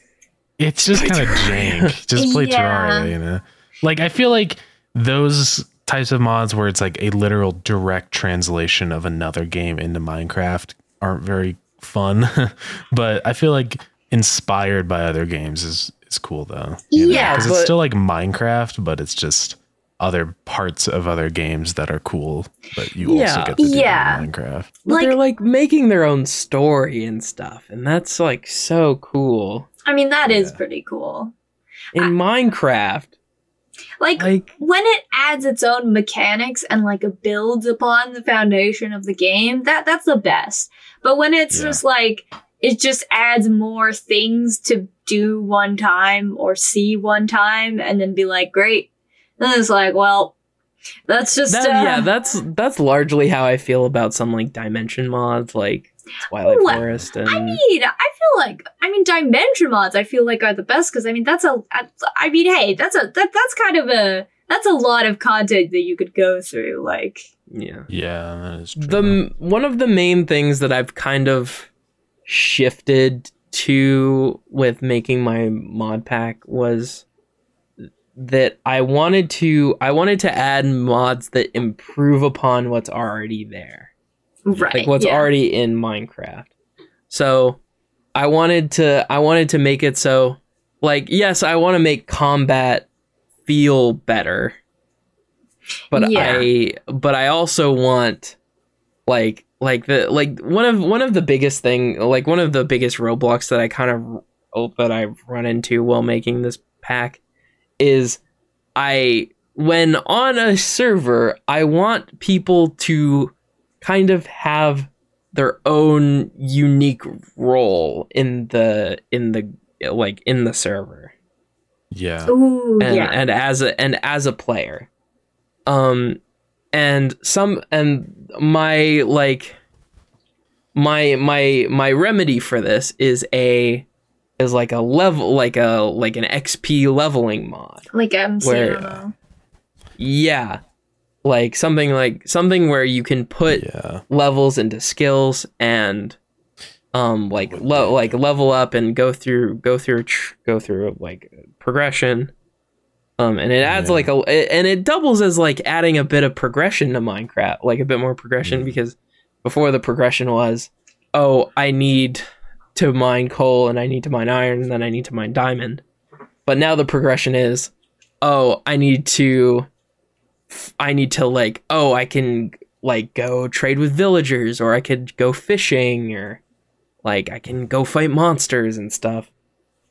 S3: it's just kind of jank. Just play
S2: Yeah.
S3: Terraria, you know. Like I feel like those types of mods where it's like a literal direct translation of another game into Minecraft aren't very fun. but I feel like inspired by other games is is cool though.
S2: Yeah,
S3: because it's still like Minecraft, but it's just other parts of other games that are cool, but you also get to do
S2: Yeah.
S3: in Minecraft.
S1: But
S2: Like-
S1: they're like making their own story and stuff, and that's like so cool.
S2: I mean that is
S3: Yeah.
S2: pretty cool.
S1: In Minecraft,
S2: Like
S1: like
S2: when it adds its own mechanics and like builds upon the foundation of the game, that that's the best. But when it's
S3: Yeah.
S2: just like it just adds more things to do one time or see one time and then be like, great. Then it's like, well, that's just
S1: that,
S2: uh,
S1: yeah, that's that's largely how I feel about some like dimension mods, like Twilight
S2: Well,
S1: Forest and
S2: I mean, I feel like I mean dimension mods. I feel like are the best because I mean that's a. I- I mean, hey, that's a that, that's kind of a that's a lot of content that you could go through. Like,
S1: yeah.
S3: Yeah, that is true.
S1: the one of the main things that I've kind of shifted to with making my mod pack was that I wanted to I wanted to add mods that improve upon what's already there.
S2: Right?
S1: Like what's
S2: yeah.
S1: already in Minecraft. So I wanted to I wanted to make it so like yes, I want to make combat feel better. but
S2: Yeah.
S1: I but I also want like like the like one of one of the biggest thing like one of the biggest roadblocks that I kind of oh, that I've run into while making this pack is I when on a server I want people to kind of have their own unique role in the in the like in the server
S3: Yeah.
S2: Ooh,
S1: and
S2: yeah.
S1: and as a and as a player um and some and my like my my my remedy for this is a is like a level like a like an xp leveling mod
S2: like MC.
S1: where- yeah like something like something where you can put
S3: Yeah.
S1: levels into skills and um like lo- like level up and go through go through tr- go through like progression um and it adds
S3: Yeah.
S1: like a and it doubles as like adding a bit of progression to Minecraft like a bit more progression
S3: Mhm.
S1: because before the progression was oh I need to mine coal and I need to mine iron and then I need to mine diamond but now the progression is oh I need to I need to like oh I can like go trade with villagers or I could go fishing or like I can go fight monsters and stuff.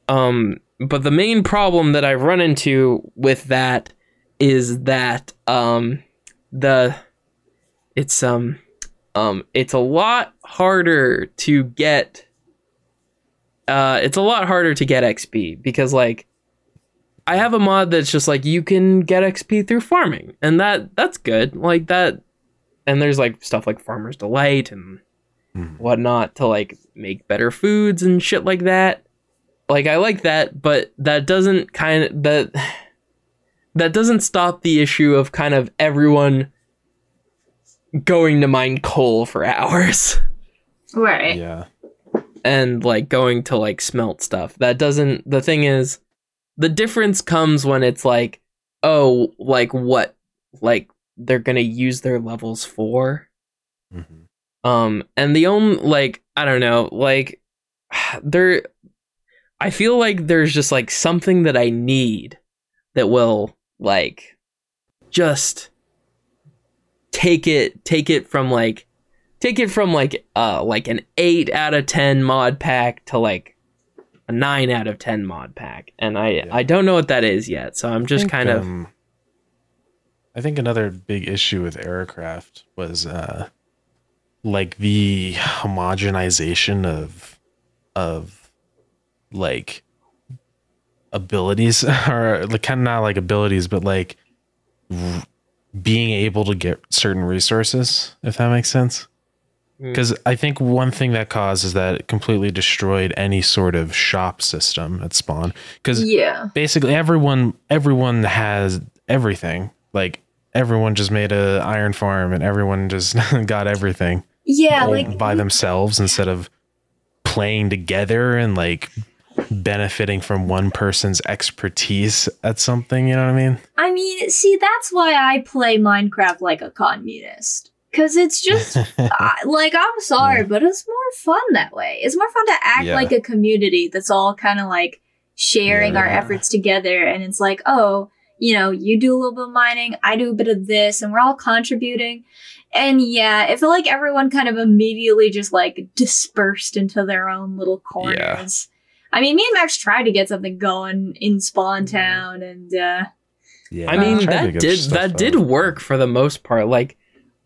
S1: Um but the main problem that I've run into with that is that um the it's um um it's a lot harder to get uh it's a lot harder to get XP because like I have a mod that's just like you can get XP through farming, and that that's good. Like that, and there's like stuff like Farmer's Delight and
S3: Mhm.
S1: whatnot to like make better foods and shit like that. Like I like that, but that doesn't kind of that that doesn't stop the issue of kind of everyone going to mine coal for hours
S2: Right.
S3: Yeah.
S1: and like going to like smelt stuff. That doesn't the thing is the difference comes when it's like oh like what like they're going to use their levels for.
S3: Mhm.
S1: Um and the only like I don't know, like there I feel like there's just like something that I need that will like just take it take it from like take it from like uh like an 8 out of 10 mod pack to like a 9 out of 10 mod pack and I
S3: Yeah.
S1: I don't know what that is yet so I'm just
S3: think,
S1: kind of
S3: um, I think another big issue with Aircraft was uh like the homogenization of of like abilities or like kind of not like abilities but like r- being able to get certain resources if that makes sense.
S1: Mm.
S3: because i think one thing that caused is that it completely destroyed any sort of shop system at spawn. Because
S2: Yeah.
S3: basically everyone everyone has everything. Like everyone just made a iron farm and everyone just got everything.
S2: Yeah, like
S3: by themselves instead of playing together and like benefiting from one person's expertise at something you know what i mean?
S2: I mean, see, that's why I play Minecraft like a communist. Cause it's just I, like I'm sorry,
S3: Yeah.
S2: but it's more fun that way. It's more fun to act
S3: Yeah.
S2: like a community that's all kind of like sharing our
S3: Yeah.
S2: efforts together, and it's like, oh, you know, you do a little bit of mining, I do a bit of this, and we're all contributing. And yeah, it felt like everyone kind of immediately just like dispersed into their own little corners. I mean, me and Max tried to get something going in Spawn Town, and uh,
S3: yeah
S1: I mean
S3: tried
S1: that did that
S3: out.
S1: did work for the most part. Like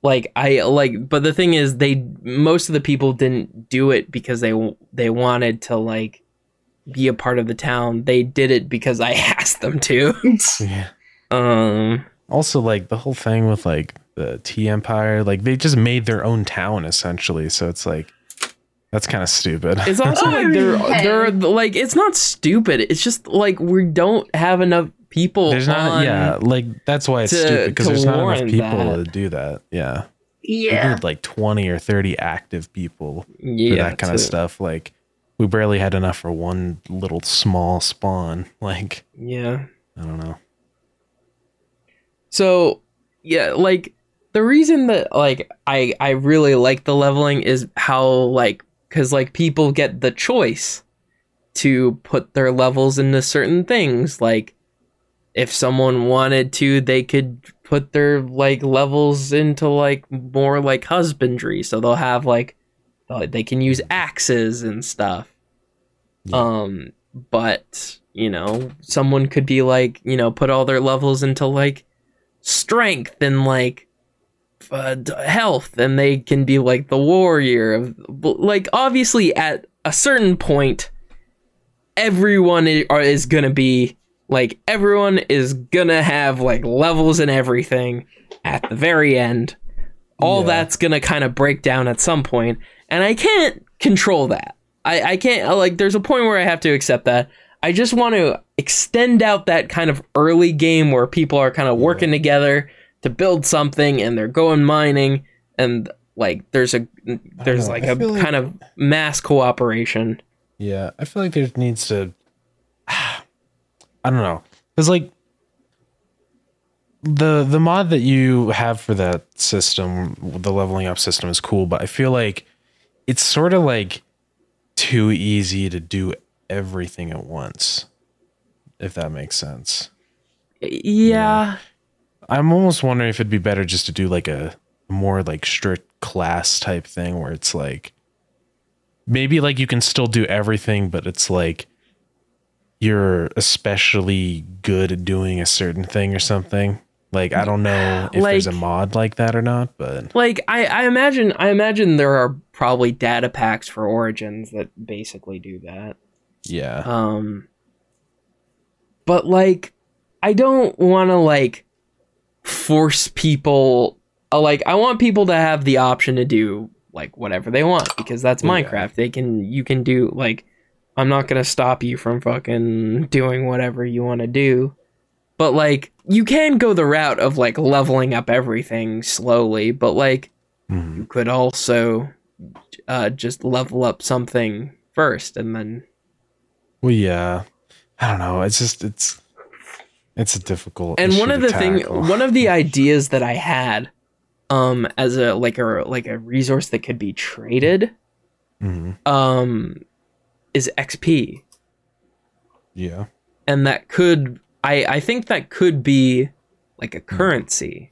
S1: like I like but the thing is they most of the people didn't do it because they they wanted to like be a part of the town. They did it because I asked them to.
S3: yeah
S1: Um
S3: also like the whole thing with like the T Empire, like they just made their own town essentially. So it's like that's kind of stupid.
S1: it's also like they're they're like it's not stupid. It's just like we don't have enough people
S3: there's not
S1: on-
S3: yeah, like that's why it's
S1: to-
S3: stupid because there's not enough people
S1: that.
S3: to do that. Yeah. We
S2: yeah.
S3: need like 20 or 30 active people for
S1: yeah
S3: that kind
S1: to-
S3: of stuff. Like we barely had enough for one little small spawn. Like
S1: Yeah.
S3: I don't know.
S1: So yeah, like the reason that like I I really like the leveling is how like cuz like people get the choice to put their levels into certain things like if someone wanted to, they could put their like levels into like more like husbandry. So they'll have like uh, they can use axes and stuff.
S3: Yeah.
S1: Um, but you know, someone could be like, you know, put all their levels into like strength and like uh, health, and they can be like the warrior of like obviously at a certain point, everyone is gonna be like everyone is gonna have like levels and everything at the very end. All
S3: Yeah.
S1: that's gonna kind of break down at some point, and I can't control that. I, I can't uh, like. There's a point where I have to accept that. I just want to extend out that kind of early game where people are kind of working together to build something, and they're going mining, and like there's a there's like a
S3: like-
S1: kind of mass cooperation.
S3: Yeah, I feel like there needs to. I don't know, because like the the mod that you have for that system, the leveling up system, is cool, but I feel like it's sort of like too easy to do everything at once. If that makes sense,
S1: Yeah.
S3: I'm almost wondering if it'd be better just to do like a more like strict class type thing where it's like maybe like you can still do everything, but it's like you're especially good at doing a certain thing or something. Like I don't know if there's a mod like that or not, but
S1: like I, I imagine I imagine there are probably data packs for origins that basically do that.
S3: yeah.
S1: Um but like I don't want to like force people uh, like I want people to have the option to do like whatever they want because that's
S3: Yeah.
S1: Minecraft. They can you can do like I'm not going to stop you from fucking doing whatever you want to do. But like you can go the route of like leveling up everything slowly, but like
S3: Mhm.
S1: you could also uh just level up something first and then
S3: Well, yeah. I don't know. It's just it's it's a difficult.
S1: and one of the thing one of the ideas that i had um as a like a like a resource that could be traded
S3: Mhm.
S1: um is xp
S3: Yeah.
S1: and that could i i think that could be like a currency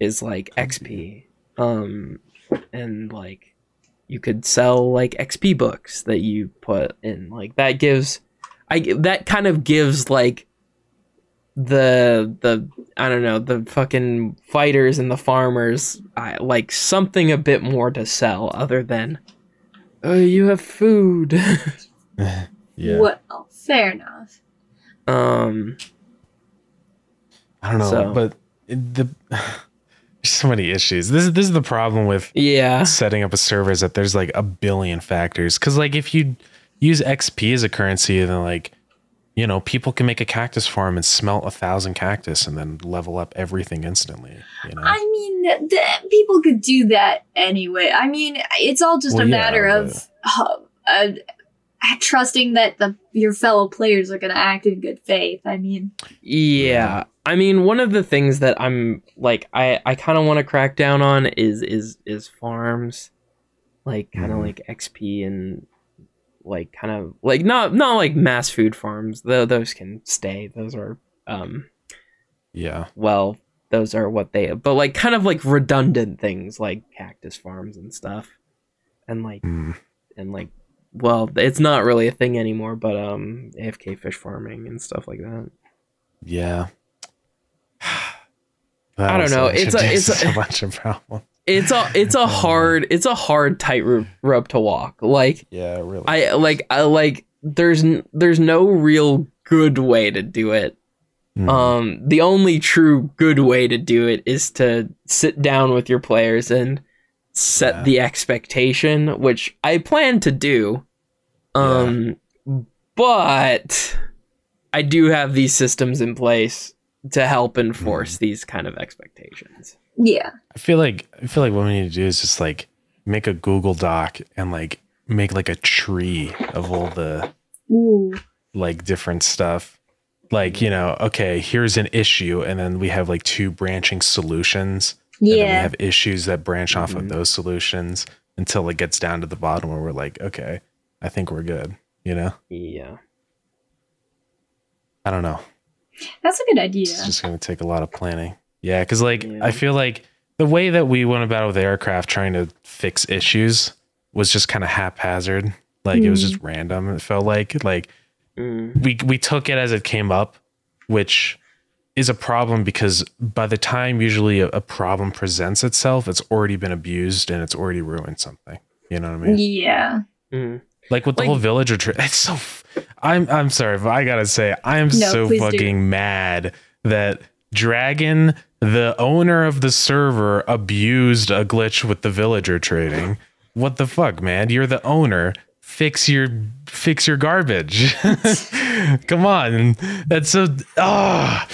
S1: is like xp um and like you could sell like xp books that you put in. Like that gives i that kind of gives like the the i don't know the fucking fighters and the farmers I, like something a bit more to sell other than oh you have food
S3: Yeah.
S2: Well, fair enough.
S1: um
S3: I don't know,
S1: So-
S3: but the there's so many issues. This is this is the problem with
S1: yeah
S3: setting up a server is that there's like a billion factors. Because like if you use XP as a currency, then like you know people can make a cactus farm and smelt a thousand cactus and then level up everything instantly. You know,
S2: I mean, th- th- people could do that anyway. I mean, it's all just
S3: Well,
S2: a
S3: yeah,
S2: matter
S3: but-
S2: of uh, uh, trusting that the your fellow players are going to act in good faith. I mean,
S1: Yeah. I mean, one of the things that I'm like I I kind of want to crack down on is is is farms. Like kind of
S3: Mhm.
S1: like XP and like kind of like not not like mass food farms. Though those can stay. Those are um
S3: yeah,
S1: well, those are what they but like kind of like redundant things like cactus farms and stuff. And like
S3: Mm.
S1: and like well, it's not really a thing anymore, but um AFK fish farming and stuff like that.
S3: yeah.
S1: I don't know. It's a- it's a-
S3: a bunch of.
S1: It's a it's a hard it's a hard tightrope rope to walk. Like
S3: Yeah, really.
S1: i like i like there's n- there's no real good way to do it.
S3: Mhm.
S1: um the only true good way to do it is to sit down with your players and set
S3: Yeah.
S1: the expectation which i plan to do. Um but i do have these systems in place to help enforce these kind of expectations
S2: yeah,
S3: I feel like I feel like what we need to do is just like make a Google Doc and like make like a tree of all the
S2: ooh,
S3: like different stuff. Like, you know, okay, here's an issue, and then we have like two branching solutions. And then we have issues that branch off of
S1: Mhm.
S3: those solutions until it gets down to the bottom where we're like, okay, I think we're good. You know?
S1: yeah
S3: I don't know.
S2: That's a good idea.
S3: It's just gonna take a lot of planning. Yeah, because like
S1: Yeah.
S3: I feel like the way that we went about with aircraft trying to fix issues was just kind of haphazard. Like it was just random. It felt like like
S1: Mm.
S3: we we took it as it came up, which is a problem because by the time usually a, a problem presents itself, it's already been abused and it's already ruined something. You know what I mean?
S2: Yeah.
S1: Mm.
S3: Like with the
S1: Like-
S3: whole villager trip, it's so. f- I'm I'm sorry, but I gotta say I am
S2: No,
S3: so
S2: please do.
S3: fucking mad that Dragon, the owner of the server, abused a glitch with the villager trading. What the fuck, man? You're the owner. Fix your fix your garbage. Come on, that's so. Ah,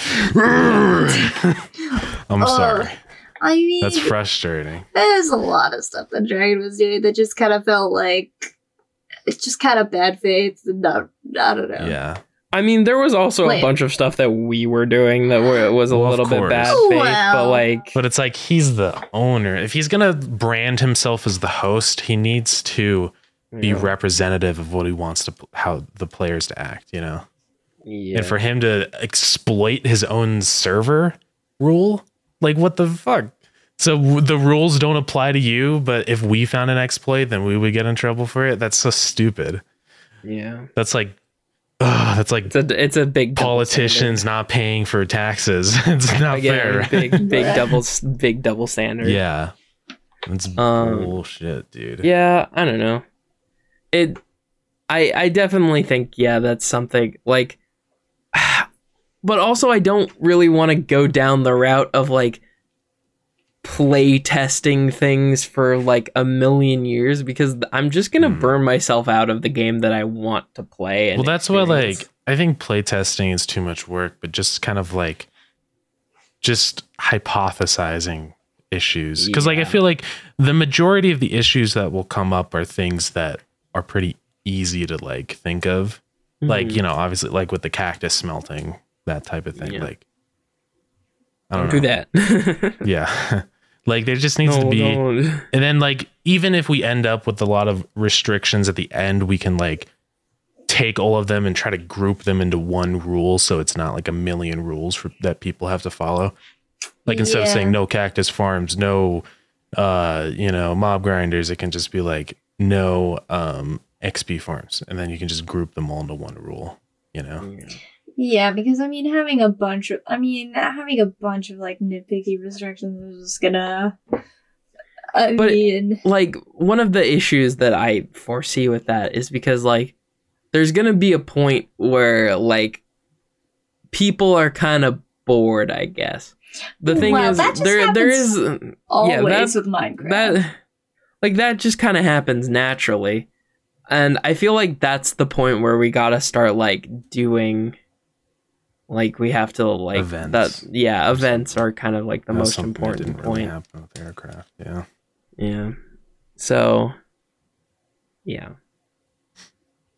S3: I'm sorry.
S2: I mean,
S3: That's frustrating.
S2: there's a lot of stuff that Dragon was doing that just kind of felt like it's just kind of bad faith. And not, I don't know.
S3: Yeah.
S1: I mean, there was also
S2: Wait.
S1: a bunch of stuff that we were doing that were, was a
S3: Well,
S1: little bit bad faith, but like,
S3: But it's like he's the owner. If he's gonna brand himself as the host, he needs to be
S1: you
S3: representative of what he wants to how the players to act, you know.
S1: yeah.
S3: And for him to exploit his own server rule, like what the fuck? So w- the rules don't apply to you, but if we found an exploit, then we would get in trouble for it. That's so stupid.
S1: yeah,
S3: That's like, ugh, that's like
S1: it's a it's a big double
S3: politicians not paying for taxes. it's not.
S1: Again,
S3: fair.
S1: big big double big double standard.
S3: yeah, it's
S1: Um,
S3: bullshit, dude.
S1: Yeah, I don't know. It I I definitely think yeah, that's something like but also I don't really want to go down the route of like play testing things for like a million years because I'm just going to
S3: Hmm.
S1: burn myself out of the game that I want to play and
S3: well that's why like i think playtesting is too much work but just kind of like just hypothesizing issues because like i feel like the majority of the issues that will come up are things that are pretty easy to like think of like
S1: Mhm.
S3: you know obviously like with the cactus smelting that type of thing
S1: Yeah.
S3: like i don't,
S1: do
S3: know
S1: that.
S3: yeah like there just needs to
S1: No,
S3: be
S1: no.
S3: and then like even if we end up with a lot of restrictions at the end, we can like take all of them and try to group them into one rule so it's not like a million rules for, that people have to follow. Like instead of saying no cactus farms, no uh, you know, mob grinders, it can just be like no um XP farms and then you can just group them all into one rule, you know.
S2: Yeah, because I mean, having a bunch of, I mean, having a bunch of like nitpicky restrictions is just gonna. I
S1: But-
S2: mean,
S1: like one of the issues that I foresee with that is because like there's gonna be a point where like people are kind of bored. I guess the thing
S2: Well,
S1: is there there is
S2: always
S1: that-
S2: with Minecraft.
S1: that like that just kind of happens naturally, and I feel like that's the point where we gotta start like doing. Like we have to like
S3: Events.
S1: that yeah events are kind of like the
S3: That's
S1: most
S3: something that
S1: important
S3: didn't really
S1: point
S3: happen with aircraft. Yeah.
S1: yeah so yeah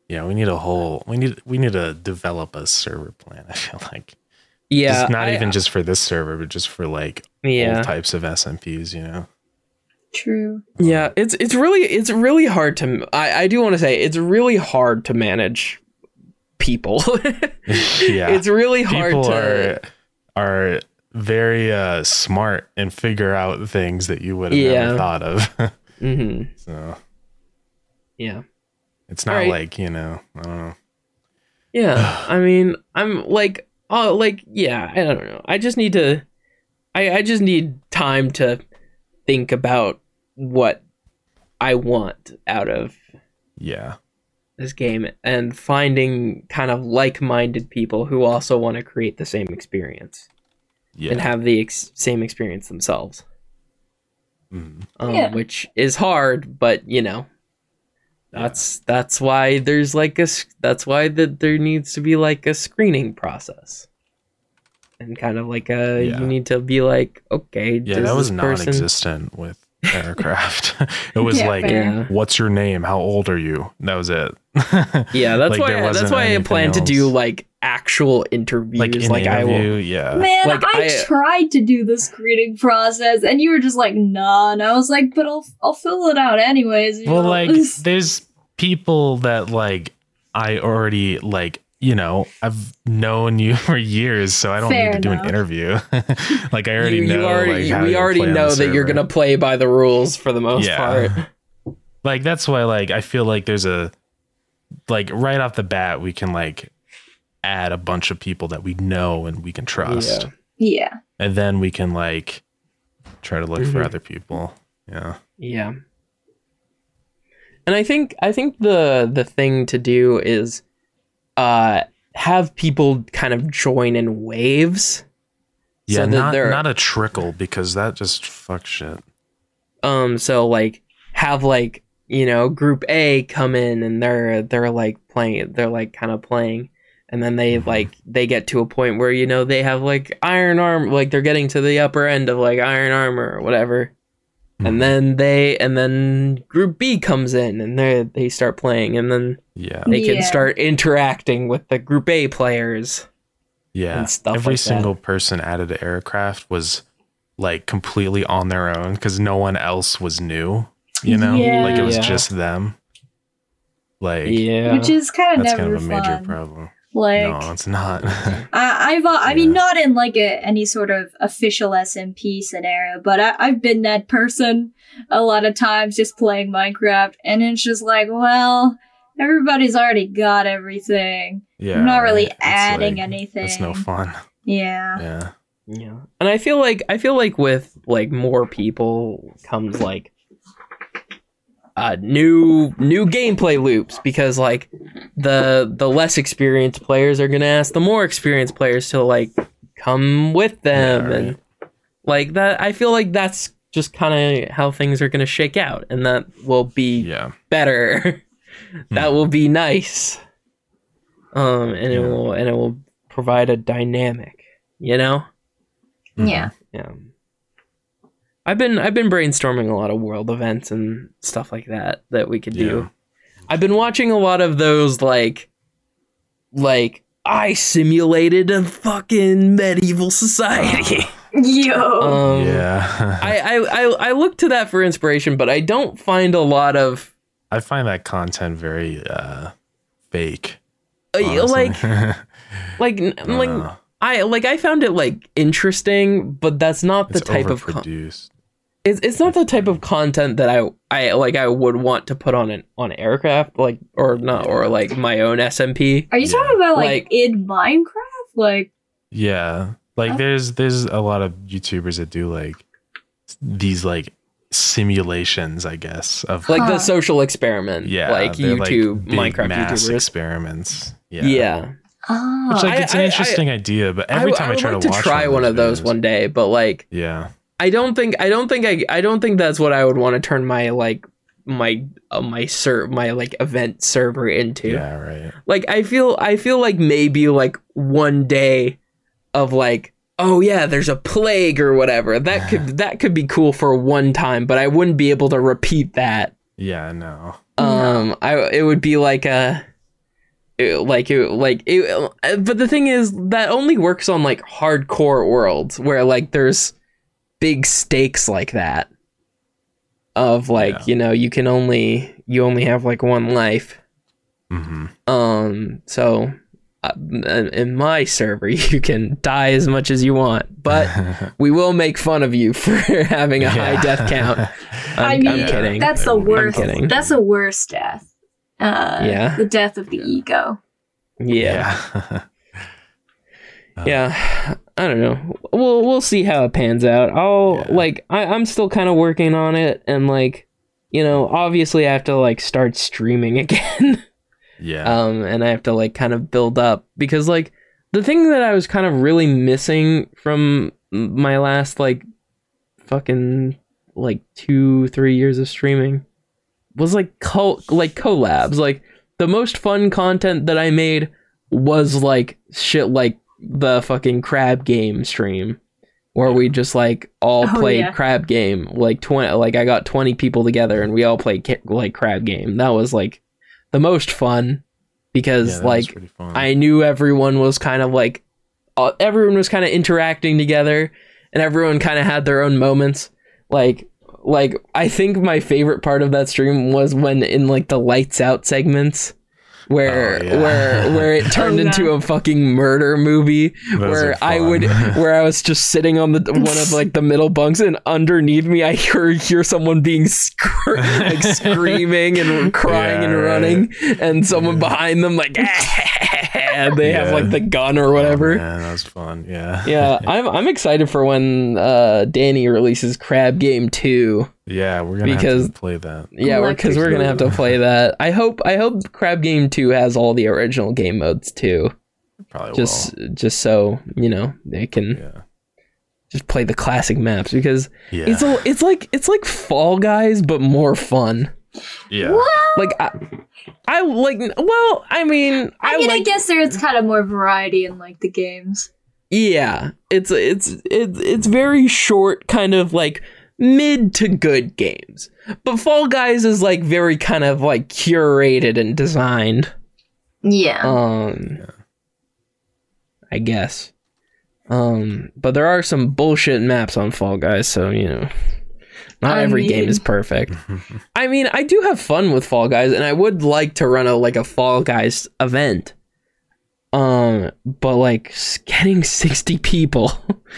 S3: Yeah, we need a whole we need we need to develop a server plan, I feel like.
S1: yeah
S3: Just not
S1: I-
S3: even uh, just for this server, but just for like
S1: yeah
S3: all types of SMPs, you know.
S2: True.
S1: yeah it's it's really it's really hard to i i do want to say it's really hard to manage people
S3: yeah.
S1: it's really hard
S3: People
S1: to
S3: are are very uh smart and figure out things that you would have
S1: Yeah.
S3: never thought of.
S1: hmm
S3: so
S1: yeah
S3: it's not
S1: Alright.
S3: like, you know, I don't know.
S1: yeah i mean i'm like oh like yeah i don't know i just need to i i just need time to think about what i want out of
S3: Yeah.
S1: This game and finding kind of like-minded people who also want to create the same experience
S3: Yeah.
S1: and have the ex- same experience themselves
S3: Mhm.
S1: um,
S2: Yeah.
S1: which is hard but you know that's that's why there's like a s- that's why that there needs to be like a screening process and kind of like a
S3: Yeah.
S1: you need to be like okay
S3: Yeah,
S1: does
S3: that was
S1: this person
S3: non-existent with aircraft. it was
S2: Yeah,
S3: like
S2: fair.
S3: what's your name? How old are you? That was it.
S1: yeah that's
S3: Like,
S1: why that's why i
S3: anything
S1: plan to do like actual interviews
S3: like
S1: like,
S3: in
S1: i will
S3: yeah.
S2: Man,
S1: like,
S2: I,
S1: I-
S2: tried to do the screening process, and you were just like, "Nah," and I was like, "But I'll I'll fill it out anyways."
S3: Well,
S2: know?
S3: like there's people that like I already like you know, I've known you for years, so I don't
S2: Fair
S3: need to do an interview. like I already
S1: you,
S3: know.
S1: you already,
S3: like, how
S1: we
S3: to
S1: already
S3: play
S1: know
S3: the
S1: that you're gonna play by the rules for the most
S3: Yeah.
S1: part.
S3: like that's why like I feel like there's a like right off the bat we can like add a bunch of people that we know and we can trust.
S1: Yeah.
S2: Yeah.
S3: And then we can like try to look for
S1: Mhm.
S3: other people. Yeah.
S1: Yeah. And I think I think the the thing to do is uh have people kind of join in waves.
S3: Yeah,
S1: So
S3: not not a trickle because that just fuck shit.
S1: Um so like have like, you know, group A come in and they're they're like playing they're like kind of playing and then they
S3: Mhm.
S1: like they get to a point where you know they have like iron arm like they're getting to the upper end of like iron armor or whatever. And hmm. then they and then group b comes in and they they start playing and then
S3: yeah.
S1: they can
S2: Yeah.
S1: start interacting with the group a players
S3: Yeah.
S1: and stuff
S3: Every
S1: like that.
S3: single person added to aircraft was like completely on their own because no one else was new. You know?
S2: Yeah.
S3: Like it was
S1: Yeah.
S3: just them. Like
S1: yeah
S2: Which is kind of
S3: that's
S2: never
S3: kind of a major problem.
S2: Like
S3: no, it's not.
S2: I, I've, uh, I mean, not in like a, any sort of official SMP scenario, but I, I've been that person a lot of times just playing Minecraft, and it's just like, well, everybody's already got everything.
S3: yeah.
S2: I'm not really
S3: right.
S2: Adding
S3: like-
S2: anything.
S3: It's no fun.
S2: Yeah.
S3: Yeah.
S1: yeah and i feel like i feel like with like more people comes like uh new new gameplay loops because like the the less experienced players are gonna ask the more experienced players to like come with them
S3: Yeah,
S1: and like that i feel like that's just kind of how things are gonna shake out and that will be
S3: Yeah.
S1: better. that will be nice. Um, and it will and it will provide a dynamic. You know.
S2: Yeah.
S1: Yeah. I've been I've been brainstorming a lot of world events and stuff like that that we could do. I've been watching a lot of those like like I simulated a fucking medieval society.
S2: Yo.
S1: um
S3: yeah.
S1: I, I, I I look to that for inspiration, but I don't find a lot of
S3: I find that content very uh fake.
S1: uh, like
S3: honestly.
S1: like n- like
S3: Uh,
S1: I like I found it like interesting, but that's not the
S3: it's
S1: type of con-
S3: overproduced.
S1: It's, it's not the type of content that I I like I would want to put on an on aircraft like or not or like my own SMP.
S2: Are you
S3: yeah.
S2: talking about like,
S1: Like-
S2: in Minecraft? Like,
S3: Yeah. Like
S2: Oh.
S3: there's there's a lot of YouTubers that do like these like simulations, I guess, of
S1: Like
S2: Huh.
S1: the social experiment,
S3: yeah,
S1: like
S3: they're,
S1: YouTube
S3: big
S1: Minecraft
S3: mass
S1: YouTubers.
S3: experiments. Yeah.
S1: Yeah,
S2: oh,
S3: Which like
S1: I-
S3: it's an
S1: I- I-
S3: interesting idea, but every
S1: I,
S3: time I,
S1: would
S3: try
S1: like
S3: to
S1: to
S3: watch
S1: try one of those
S3: videos-
S1: one day, but like
S3: Yeah.
S1: I don't think I don't think I I don't think that's what I would want to turn my like my uh, my ser- my like event server into.
S3: Yeah, right.
S1: Like I feel I feel like maybe like one day of like oh yeah there's a plague or whatever that could that could be cool for one time but I wouldn't be able to repeat that.
S3: Yeah, no.
S1: Um I it would be like a it- like it like it, uh, but the thing is that only works on like hardcore worlds where like there's big stakes like that of like
S3: Yeah.
S1: you know you can only you only have like one life
S3: hmm
S1: um so uh, in in my server you can die as much as you want but we will make fun of you for having a high death count I'm,
S2: I mean,
S1: I'm kidding
S2: that's the worst.
S1: kidding.
S2: That's the worst death. Uh,
S1: Yeah?
S2: The death of the ego.
S1: yeah
S3: yeah.
S1: yeah i don't know we'll we'll see how it pans out i'll
S3: Yeah.
S1: like I, i'm still kind of working on it and like you know obviously i have to like start streaming again
S3: yeah.
S1: um and i have to like kind of build up because like the thing that i was kind of really missing from my last like fucking like two three years of streaming was like co- like collabs like the most fun content that i made was like shit like the fucking crab game stream where we just like all
S2: Oh,
S1: played
S2: yeah.
S1: crab game like 20 like i got 20 people together and we all played ca- like crab game that was like the most fun because
S3: Yeah,
S1: like
S3: fun.
S1: I knew everyone was kind of like uh, everyone was kind of interacting together and everyone kind of had their own moments like like I think my favorite part of that stream was when in like the lights out segments where
S3: Oh, yeah.
S1: where where it turned
S2: Oh,
S1: into a fucking murder movie
S3: Those
S1: where I would where I was just sitting on the one of like the middle bunks and underneath me I hear hear someone being scr- like screaming and crying
S3: Yeah,
S1: and
S3: right.
S1: running and someone behind them like and they have like the gun or whatever.
S3: Oh, man, that was fun. Yeah.
S1: yeah, I'm I'm excited for when uh, Dani releases Crab Game 2.
S3: Yeah, we're gonna
S1: Because-
S3: have to play that.
S1: Yeah, because
S2: Electric
S1: we're gonna have to play that. I hope I hope Crab Game 2 has all the original game modes too.
S3: Probably
S1: Just just so, you know, they can.
S3: Yeah.
S1: just play the classic maps because
S3: Yeah.
S1: it's a, it's like it's like Fall Guys but more fun.
S3: Yeah.
S1: Like I, I like well, I mean,
S2: I
S1: I,
S2: mean, I guess there's kind of more variety in like the games.
S1: yeah, it's it's it's it's very short kind of like mid to good games. But Fall Guys is like very kind of like curated and designed.
S2: Yeah.
S1: Um I guess. Um but there are some bullshit maps on Fall Guys, so you know. Not
S2: I
S1: every game is perfect. I mean, I do have fun with Fall Guys and I would like to run a like a Fall Guys event. Um but like getting 60 people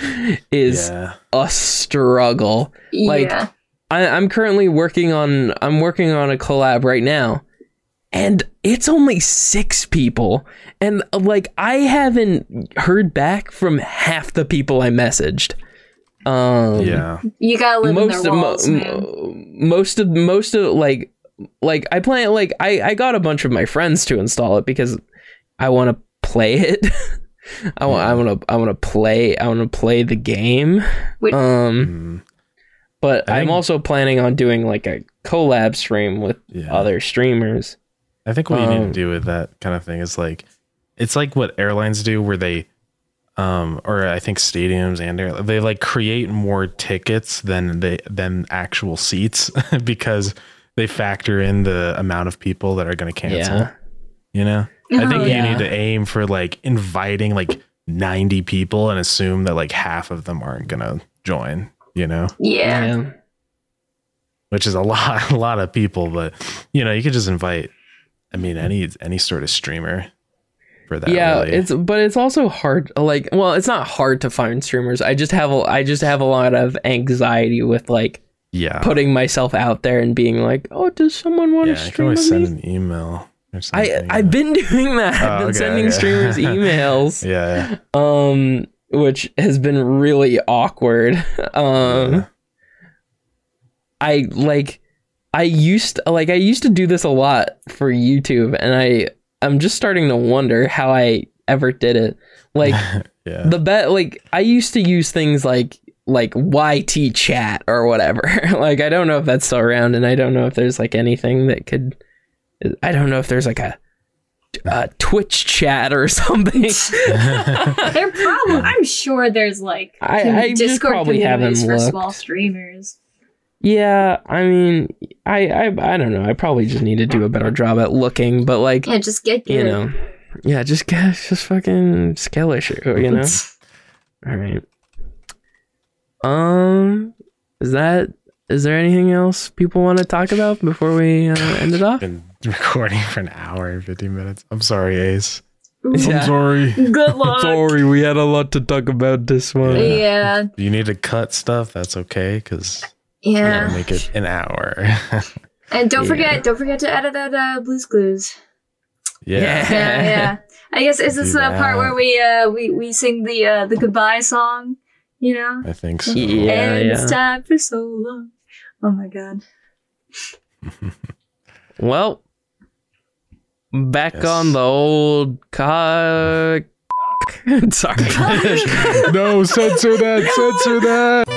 S1: is
S3: Yeah.
S1: a struggle. like. I, I'm currently working on I'm working on a collab right now, and it's only six people, and like I haven't heard back from half the people I messaged. Um,
S3: Yeah.
S2: You gotta live in
S1: most
S2: their
S1: of
S2: walls,
S1: mo-
S2: man.
S1: most of most of like like I plan like I I got a bunch of my friends to install it because I want to play it. I want I want to I want to play I want to play the game.
S2: Wait.
S1: Um
S3: Mm,
S1: but
S3: I
S1: I'm
S3: think-
S1: also planning on doing like a collab stream with
S3: yeah.
S1: other streamers.
S3: I think what you need
S1: Um,
S3: to do with that kind of thing is like, it's like what airlines do, where they, um, or I think stadiums and air, they like create more tickets than they than actual seats because they factor in the amount of people that are going to cancel.
S1: Yeah.
S3: You know, I think
S2: Oh,
S3: you need to aim for like inviting like 90 people and assume that like half of them aren't going to join. You know,
S2: Yeah.
S3: which is a lot, a lot of people, but you know, you could just invite. I mean, any any sort of streamer for that.
S1: yeah,
S3: really.
S1: it's but it's also hard like well, it's not hard to find streamers. I just have a, I just have a lot of anxiety with like
S3: yeah,
S1: putting myself out there and being like, "Oh, does someone want
S3: yeah.
S1: to stream with
S3: send an email.
S1: I I've been doing that. I've
S3: Oh,
S1: been
S3: okay,
S1: sending
S3: okay.
S1: streamers emails.
S3: Yeah,
S1: um which has been really awkward um
S3: Yeah.
S1: i like i used like i used to do this a lot for youtube and i i'm just starting to wonder how i ever did it like
S3: yeah.
S1: the bet like i used to use things like like yt chat or whatever like i don't know if that's still around and i don't know if there's like anything that could i don't know if there's like a a twitch chat or something
S2: They're probably. I'm sure there's like
S1: I-
S2: com-
S1: I just
S2: Discord
S1: probably haven't
S2: communities for
S1: looked.
S2: small streamers.
S1: Yeah, I mean, I, I I don't know. I probably just need to do a better job at looking, but like,
S2: Yeah, just get
S1: you know, yeah, just get just fucking skill issue, you know. All right. Um, is that is there anything else people want to talk about before we uh, end it off?
S3: been recording for an hour and 50 minutes. I'm sorry, Ace.
S1: Yeah.
S3: I'm sorry.
S2: Good luck.
S1: Sorry, we had a lot to talk about this one.
S2: Yeah,
S3: If you need to cut stuff, that's okay because
S2: yeah.
S3: make it an hour.
S2: And don't
S1: Yeah.
S2: forget, don't forget to edit out uh, Blue's Clues.
S3: yeah.
S2: Yeah, yeah. I guess is this
S3: Do
S2: the part where we uh we we sing the uh the goodbye song? You know.
S3: I think so.
S1: Yeah,
S2: and
S1: yeah.
S2: it's time for so long. Oh my god.
S1: Well, back
S3: Yes.
S1: on the old cock. Sorry.
S3: no, censor that, censor that.